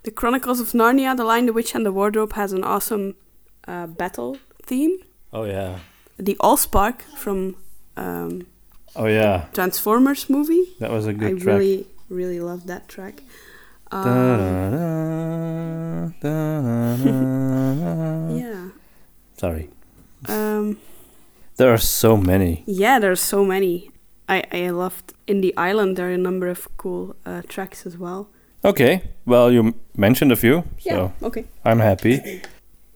The Chronicles of Narnia: The Lion, the Witch, and the Wardrobe has an awesome uh, battle theme. oh yeah, The Allspark from um, oh yeah, Transformers movie. that was a good track. I really, really love that track. Um, Da-da-da, da-da-da. yeah. Sorry, Um, there are so many. yeah, there's so many. I, I loved In the Island. There are a number of cool uh, tracks as well. Okay, well, you m- mentioned a few, so okay. I'm happy.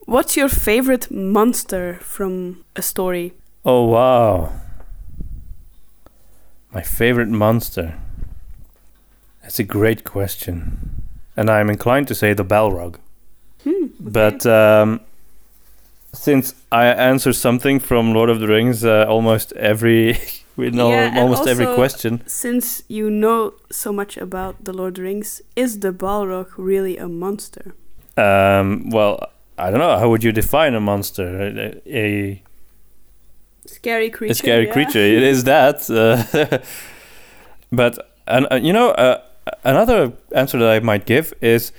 What's your favorite monster from a story? Oh, wow. My favorite monster. That's a great question. And I'm inclined to say the Balrog. Hmm, But um, since I answer something from Lord of the Rings uh, almost every we know Yeah, almost every question. since you know so much about the Lord of the Rings, is the Balrog really a monster? Um, well, I don't know. How would you define a monster? A, a, Scary creature. a scary yeah. creature. It is that. Uh, but and uh, you know, uh, another answer that I might give is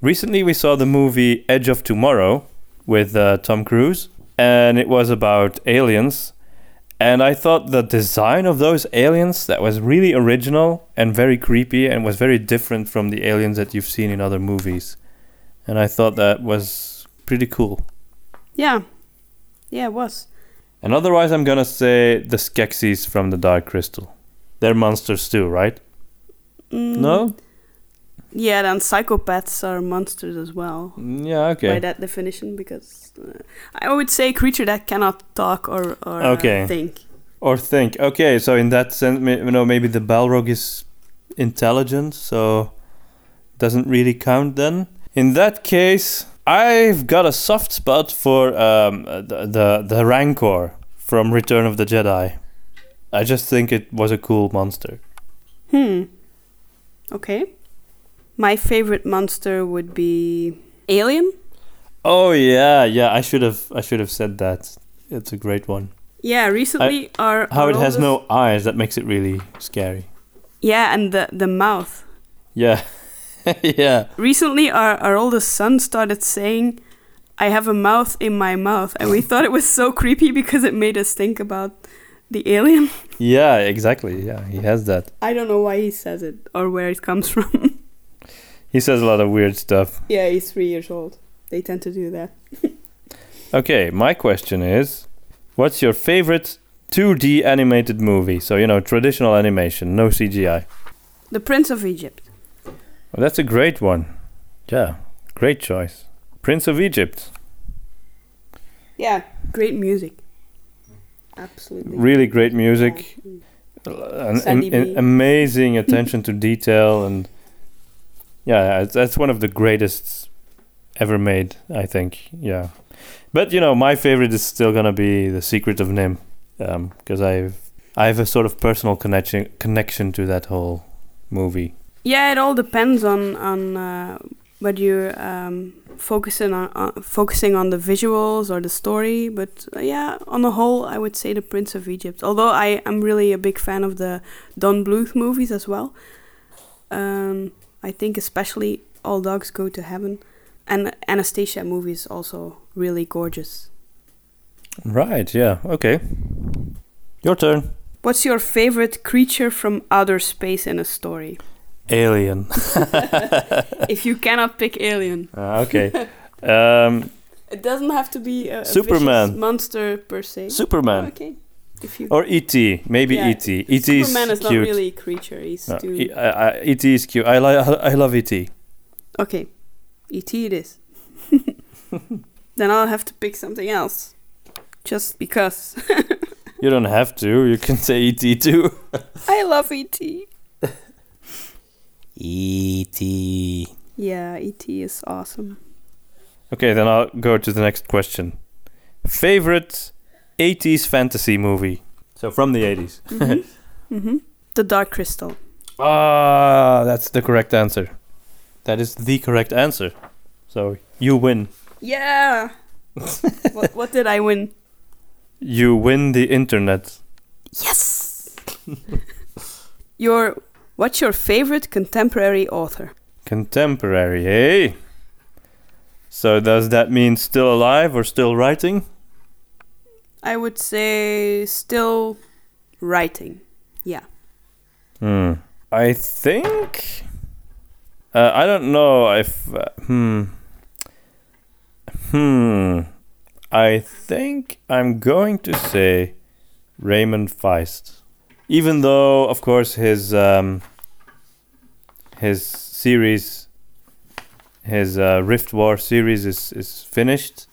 recently we saw the movie Edge of Tomorrow with uh, Tom Cruise, and it was about aliens. And I thought the design of those aliens that was really original and very creepy and was very different from the aliens that you've seen in other movies. And I thought that was pretty cool. Yeah. Yeah, it was. And otherwise, I'm gonna say the Skeksis from the Dark Crystal. They're monsters too, right? Mm, No? Yeah, then psychopaths are monsters as well. Yeah, By that definition, because uh, I would say creature that cannot talk or, or Okay. uh, think. Or think, okay, so in that sense, you know, maybe the Balrog is intelligent, so doesn't really count then. In that case, I've got a soft spot for um, the, the the Rancor from Return of the Jedi. I just think it was a cool monster. Hmm. Okay. My favorite monster would be Alien. Oh yeah, yeah. I should have I should have said that. It's a great one. Yeah, recently our How our it has no eyes that makes it really scary. Yeah, and the the mouth. Yeah, yeah. Recently, our our oldest son started saying, "I have a mouth in my mouth," and we thought it was so creepy because it made us think about the alien. Yeah, exactly. Yeah, he has that. I don't know why he says it or where it comes from. He says a lot of weird stuff. yeah, he's three years old. They tend to do that. Okay, my question is what's your favorite 2D animated movie? So, you know, traditional animation, no CGI. The Prince of Egypt. Well, that's a great one. Yeah, great choice. Prince of Egypt. Yeah, great music. Absolutely. Really great music. Yeah. An, Sandy an- amazing attention to detail and yeah that's one of the greatest ever made i think yeah but you know my favorite is still gonna be the secret of NIMH because i've i have a sort of personal connection connection to that whole movie Yeah, it all depends on on uh, whether you're um, focusing on uh, focusing on the visuals or the story. But uh, yeah, on the whole, I would say the Prince of Egypt. Although I am really a big fan of the Don Bluth movies as well. Um, I think especially All Dogs Go to Heaven, and Anastasia movie is also really gorgeous. right yeah okay your turn What's your favorite creature from outer space in a story? alien if you cannot pick Alien. Ah, okay um, It doesn't have to be a, Superman. monster per se. superman Okay. If you or et maybe Yeah, et et is Superman is cute not really a creature. He's No, too. E- I- I- et is cute i like i love et okay, E.T. it is. then I'll have to pick something else, just because You don't have to. You can say ET too. I love E.T. E.T. Yeah, E.T. is awesome. Okay, then I'll go to the next question. Favorite 80s fantasy movie? So from the 80s. hmm hmm The Dark Crystal. Ah, that's the correct answer. That is the correct answer. So you win. Yeah. what, what did I win? You win the internet. Yes. your what's your favorite contemporary author? Contemporary, hey? So does that mean still alive or still writing? I would say still writing. Yeah. Hmm. I think. Uh, I don't know if. Uh, hmm. Hmm. I think I'm going to say Raymond Feist. even though, of course, his um, his series, his uh, Rift War series is is finished.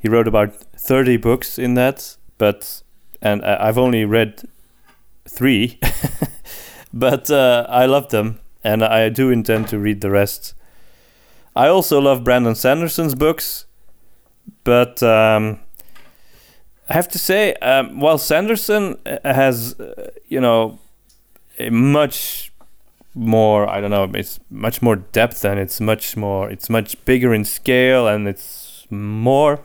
He wrote about thirty books in that, but and I've only read three, but uh, I love them, and I do intend to read the rest. I also love Brandon Sanderson's books, but um, I have to say, um, while Sanderson uh, has, uh, you know, a much more, I don't know, it's much more depth and it's much more, it's much bigger in scale and it's more,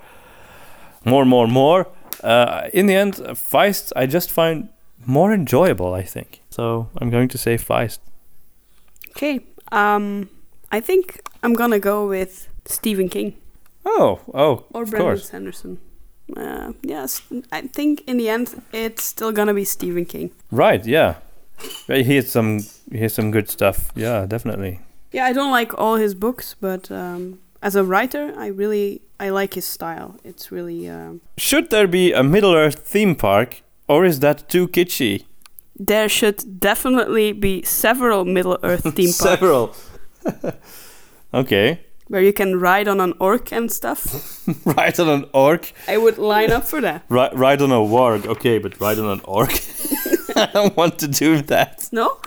more, more, more. Uh, in the end, Feist, I just find more enjoyable, I think. So I'm going to say Feist. Okay. Um, I think I'm gonna go with Stephen King Oh, oh, or of Brandon course. Sanderson. Uh, yes, I think in the end it's still gonna be Stephen King. Right, yeah. Yeah, He has some, he has some good stuff. Yeah, definitely. Yeah, I don't like all his books, but um, as a writer, I really I like his style. It's really um, Should there be a Middle Earth theme park, or is that too kitschy? there should definitely be several Middle Earth theme parks Several. okay. where you can ride on an orc and stuff. Ride on an orc. I would line up for that. Ri- ride on a warg. Okay, but ride on an orc. I don't want to do that. No?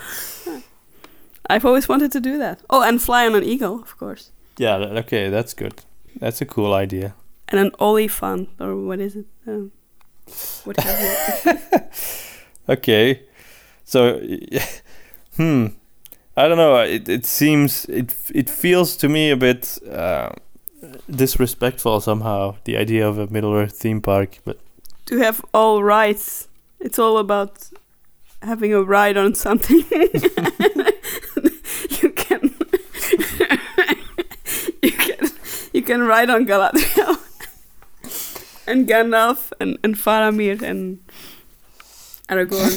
I've always wanted to do that. Oh, and fly on an eagle, of course. Yeah. Okay, that's good. That's a cool idea. And an olifant, or what is it? Um, what have you? Okay. So, hmm. I don't know. It it seems it it feels to me a bit uh, disrespectful somehow. The idea of a Middle Earth theme park, but to have all rights. It's all about having a ride on something. you can you can you can ride on Galadriel and Gandalf and, and Faramir and Aragorn.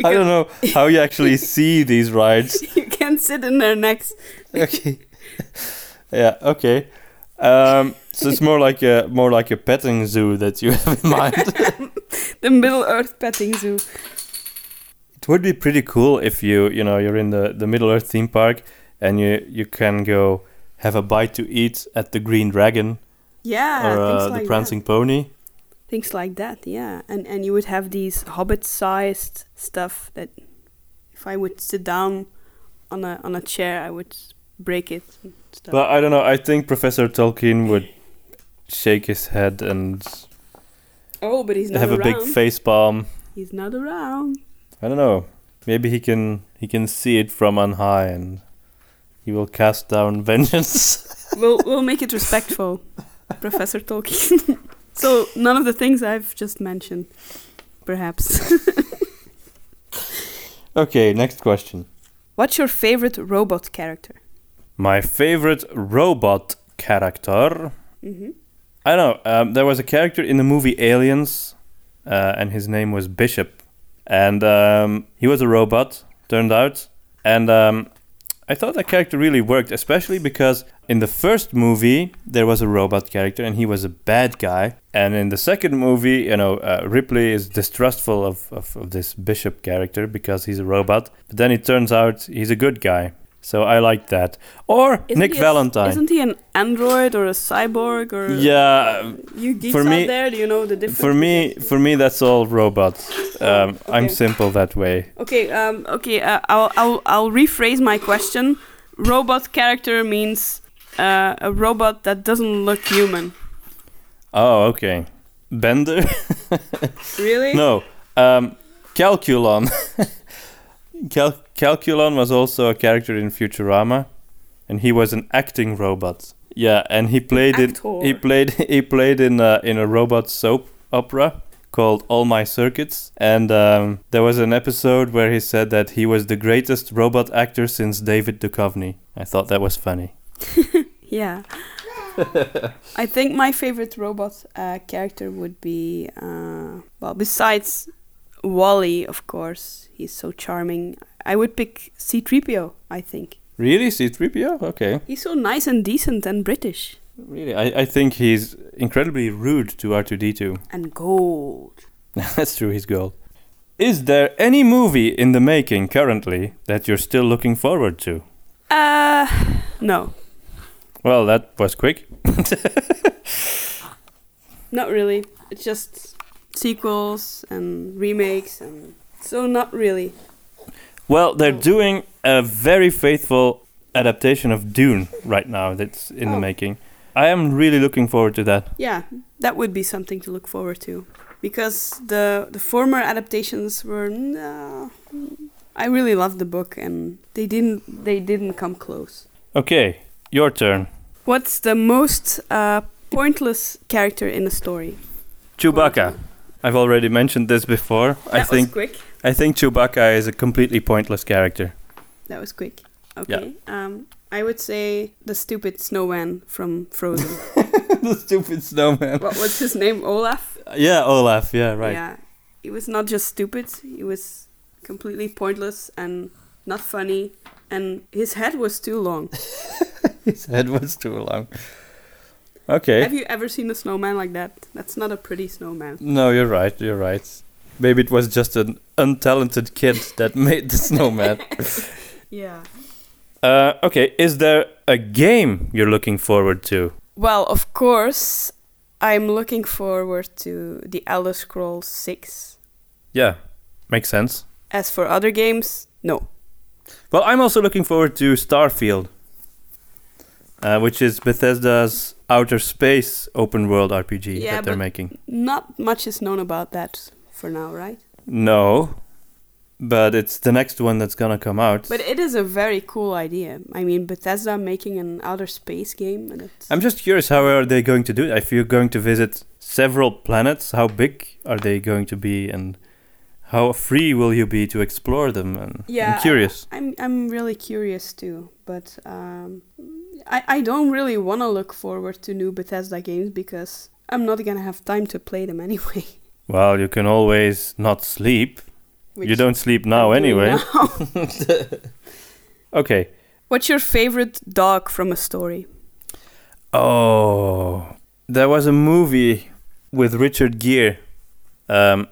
I don't know how you actually see these rides. You can sit in their necks. okay. yeah. Okay. Um, so it's more like a more like a petting zoo that you have in mind. The Middle Earth petting zoo. it would be pretty cool if you you know you're in the the Middle Earth theme park and you you can go have a bite to eat at the Green Dragon Yeah, or uh, like the that. Prancing Pony. things like that yeah and and you would have these hobbit sized stuff that if i would sit down on a on a chair i would break it and stuff But I don't know. I think Professor Tolkien would shake his head and oh but he's not have a big face palm. he's not around I don't know. Maybe he can he can see it from on high and he will cast down vengeance. we'll we'll make it respectful professor tolkien so none of the things i've just mentioned perhaps okay, next question. what's your favorite robot character My favorite robot character. mm-hmm. I don't know. Um, there was a character in the movie Aliens, uh, and his name was Bishop, and um, he was a robot. Turned out, and um, I thought that character really worked, especially because in the first movie there was a robot character, and he was a bad guy, and in the second movie, you know, uh, Ripley is distrustful of, of, of this Bishop character because he's a robot, but then it turns out he's a good guy. So I like that. Or Isn't Nick he a- Valentine. isn't he an android or a cyborg or yeah, You geeks For out me- there, do you know the difference? For me, for me, that's all robots. Um, I'm simple that way. Okay, um, okay, uh, I'll, I'll, I'll rephrase my question. Robot character means uh, a robot that doesn't look human. Oh, okay. Bender? Really? no. Um, Calculon. Cal- Calculon was also a character in Futurama, and he was an acting robot. Yeah, and he played in actor. he played he played in a, in a robot soap opera called All My Circuits, and um, there was an episode where he said that he was the greatest robot actor since David Duchovny. I thought that was funny. Yeah. I think my favorite robot uh, character would be, uh, well, besides WALL-E, of course, he's so charming. I would pick C3PO, I think. Really, C-3PO? Okay. He's so nice and decent and British. Really, I, I think he's incredibly rude to R2D2. And gold. That's true, he's gold. Is there any movie in the making currently that you're still looking forward to? Uh, no, Well, that was quick. not really. It's just sequels and remakes, and so not really. Well, they're doing a very faithful adaptation of Dune right now that's in the Oh. making. I am really looking forward to that. Yeah, that would be something to look forward to, because the the former adaptations were. Nah, I really loved the book, and they didn't they didn't come close. Okay, your turn. What's the most uh, pointless character in a story? Chewbacca. I've already mentioned this before. I think was quick. I think Chewbacca is a completely pointless character. That was quick. Okay. Um, I would say the stupid snowman from Frozen. the stupid snowman. what was his name? Olaf. Yeah, Olaf. Yeah, right. Yeah. He was not just stupid. He was completely pointless and not funny. And his head was too long. His head was too long. Okay. Have you ever seen a snowman like that? That's not a pretty snowman. No, you're right. You're right. Maybe it was just an untalented kid that made the snowman. Yeah. Uh, okay, is there a game you're looking forward to? Well, of course, I'm looking forward to the Elder Scrolls 6. Yeah, makes sense. As for other games, no. Well, I'm also looking forward to Starfield, uh, which is Bethesda's outer space open world RPG Yeah, that they're but- making. Not much is known about that for now, right? No, but it's the next one that's gonna come out. But it is a very cool idea. I mean, Bethesda making an outer space game, and it's I'm just curious, how are they going to do it? If you're going to visit several planets, how big are they going to be, and how free will you be to explore them? And Yeah, I'm curious. I'm I'm really curious too. But um, I I don't really want to look forward to new Bethesda games because I'm not gonna have time to play them anyway. Well, you can always not sleep. you don't sleep now anyway. now. Okay. What's your favorite dog from a story? Oh, there was a movie with Richard Gere. Um,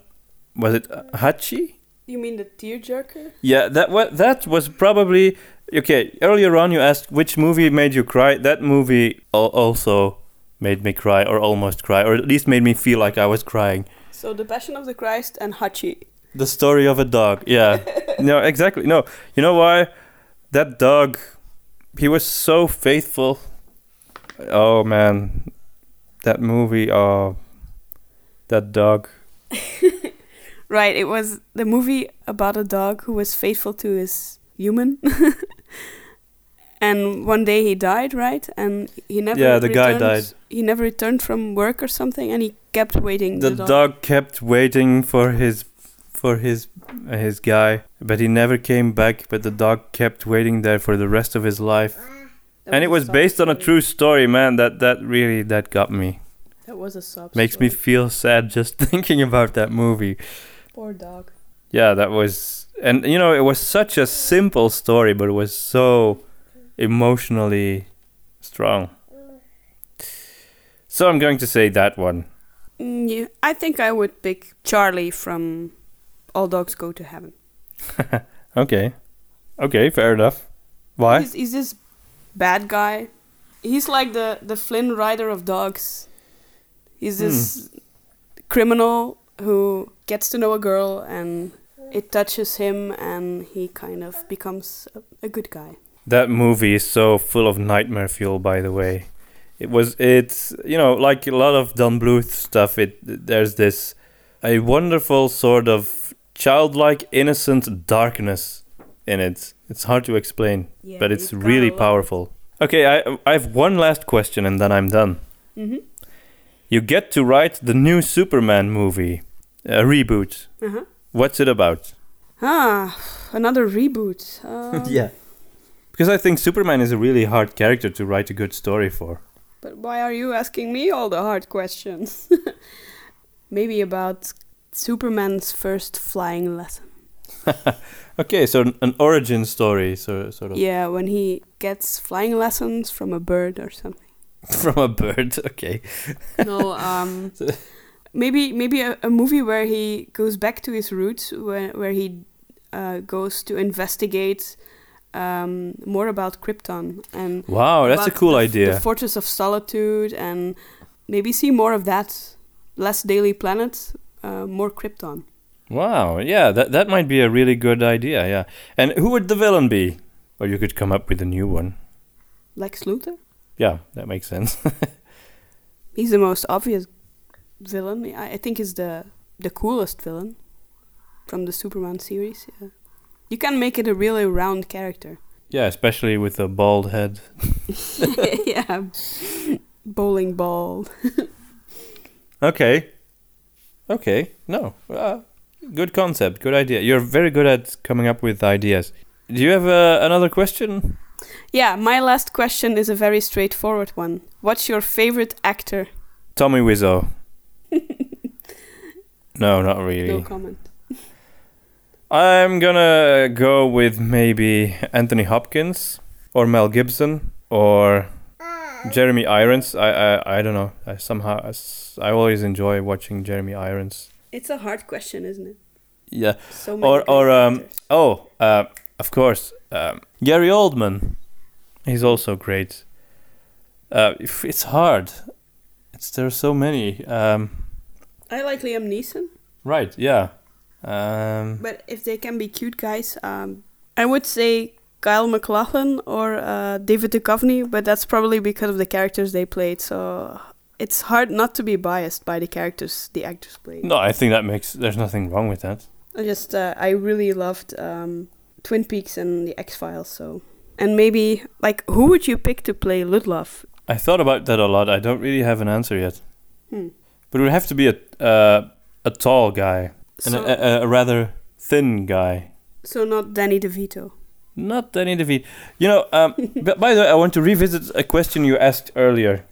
was it Hachi? You mean the tearjerker? Yeah, that wa- that was probably okay. Earlier on, you asked which movie made you cry. That movie al- also made me cry, or almost cry, or at least made me feel like I was crying. So the Passion of the Christ and Hachi. The story of a dog. Yeah. no, exactly. No, you know why? That dog, he was so faithful. Oh man, that movie. Oh, that dog. Right, it was the movie about a dog who was faithful to his human. and one day he died, right? And he never Yeah, the guy died. He never returned from work or something and he kept waiting. The dog kept waiting for his, for his, uh, his guy, but he never came back. But the dog kept waiting there for the rest of his life, That and it was a sob based on a true story, man. That that really that got me. That was a sob Makes me feel sad just thinking about that movie. Poor dog. Yeah, that was, and you know, it was such a simple story, but it was so emotionally strong. So I'm going to say that one. Mm, yeah, I think I would pick Charlie from All Dogs Go to Heaven. Okay, okay, fair enough. Why? He's, he's this bad guy. He's like the, the Flynn Rider of dogs. He's this criminal who gets to know a girl and it touches him and he kind of becomes a, a good guy. That movie is so full of nightmare fuel. By the way, it was. It's you know like a lot of Don Bluth stuff. It there's this a wonderful sort of childlike, innocent darkness in it. It's hard to explain. Yeah, but it's really powerful. Okay, I I have one last question and then I'm done. Mm-hmm. You get to write the new Superman movie, a reboot. Uh-huh. What's it about? Ah, another reboot. Um, Because I think Superman is a really hard character to write a good story for. But why are you asking me all the hard questions? Maybe about Superman's first flying lesson. Okay, so an- an origin story, so sort of Yeah, when he gets flying lessons from a bird or something. from a bird. Okay. no, um, maybe maybe a, a movie where he goes back to his roots, where where he uh, goes to investigate um, more about Krypton and Wow, that's a cool the, idea. The Fortress of Solitude, and maybe see more of that. Less Daily Planet, uh, more Krypton. Wow, yeah, that that might be a really good idea. Yeah, and who would the villain be? Or you could come up with a new one. Lex Luthor. Yeah, that makes sense. He's the most obvious villain. I, I think is the the coolest villain from the Superman series. Yeah. You can make it a really round character. yeah, especially with a bald head. yeah. Bowling ball. Okay. Okay. No. Uh, good concept. Good idea. You're very good at coming up with ideas. Do you have uh, another question? Yeah, my last question is a very straightforward one. What's your favorite actor? Tommy Wiseau. no, not really. No comment. I'm gonna go with maybe Anthony Hopkins or Mel Gibson or Jeremy Irons. I I, I don't know. I somehow I always enjoy watching Jeremy Irons. It's a hard question, isn't it? Yeah. So many Or or um actors. oh uh of course um, Gary Oldman. He's also great. Uh, if it's hard. It's there are so many. Um, I like Liam Neeson, right. Yeah. Um, but if they can be cute guys, um, I would say Kyle MacLachlan or uh, David Duchovny, but that's probably because of the characters they played. So it's hard not to be biased by the characters the actors played. no, I think that makes. There's nothing wrong with that. I just uh, I really loved um, Twin Peaks and the X Files. So and maybe like who would you pick to play Ludlov? I thought about that a lot. I don't really have an answer yet. Hmm. But it would have to be a uh, a tall guy and a, a, a rather thin guy. so not Danny DeVito. Not Danny DeVito. You know, um, but by the way, I want to revisit a question you asked earlier.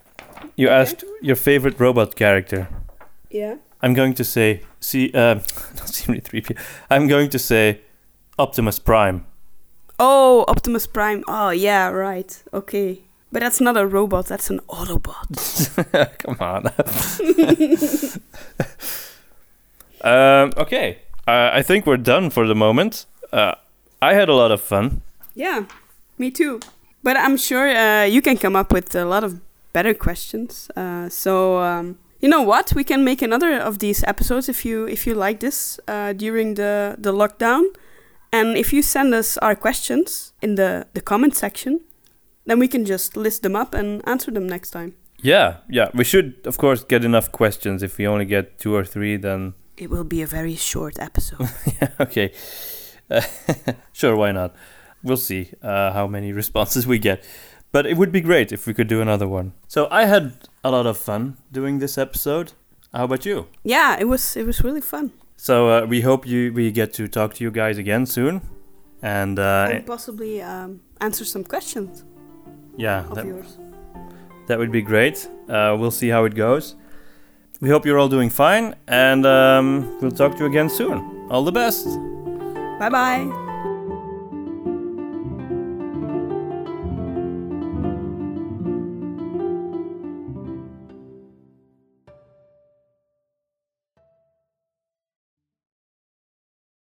You Okay. asked your favorite robot character. Yeah. I'm going to say, see, um, not C3P. I'm going to say Optimus Prime. Oh, Optimus Prime. Oh yeah, right. Okay. But that's not a robot, that's an Autobot. Come on. um, okay, uh, I think we're done for the moment. Uh, I had a lot of fun. Yeah, me too. But I'm sure uh, you can come up with a lot of better questions. Uh, so um, you know what? We can make another of these episodes if you if you like this uh, during the the lockdown. And if you send us our questions in the the comment section, then we can just list them up and answer them next time. Yeah, yeah. We should, of course, get enough questions. If we only get two or three, then It will be a very short episode. yeah, okay. Uh, sure, why not? We'll see uh, how many responses we get. But it would be great if we could do another one. So I had a lot of fun doing this episode. How about you? yeah, it was it was really fun. So uh, we hope you we get to talk to you guys again soon. And uh, and possibly um, answer some questions yeah, of that, yours. that would be great. Uh, we'll see how it goes. We hope you're all doing fine, and um, we'll talk to you again soon. All the best. Bye bye.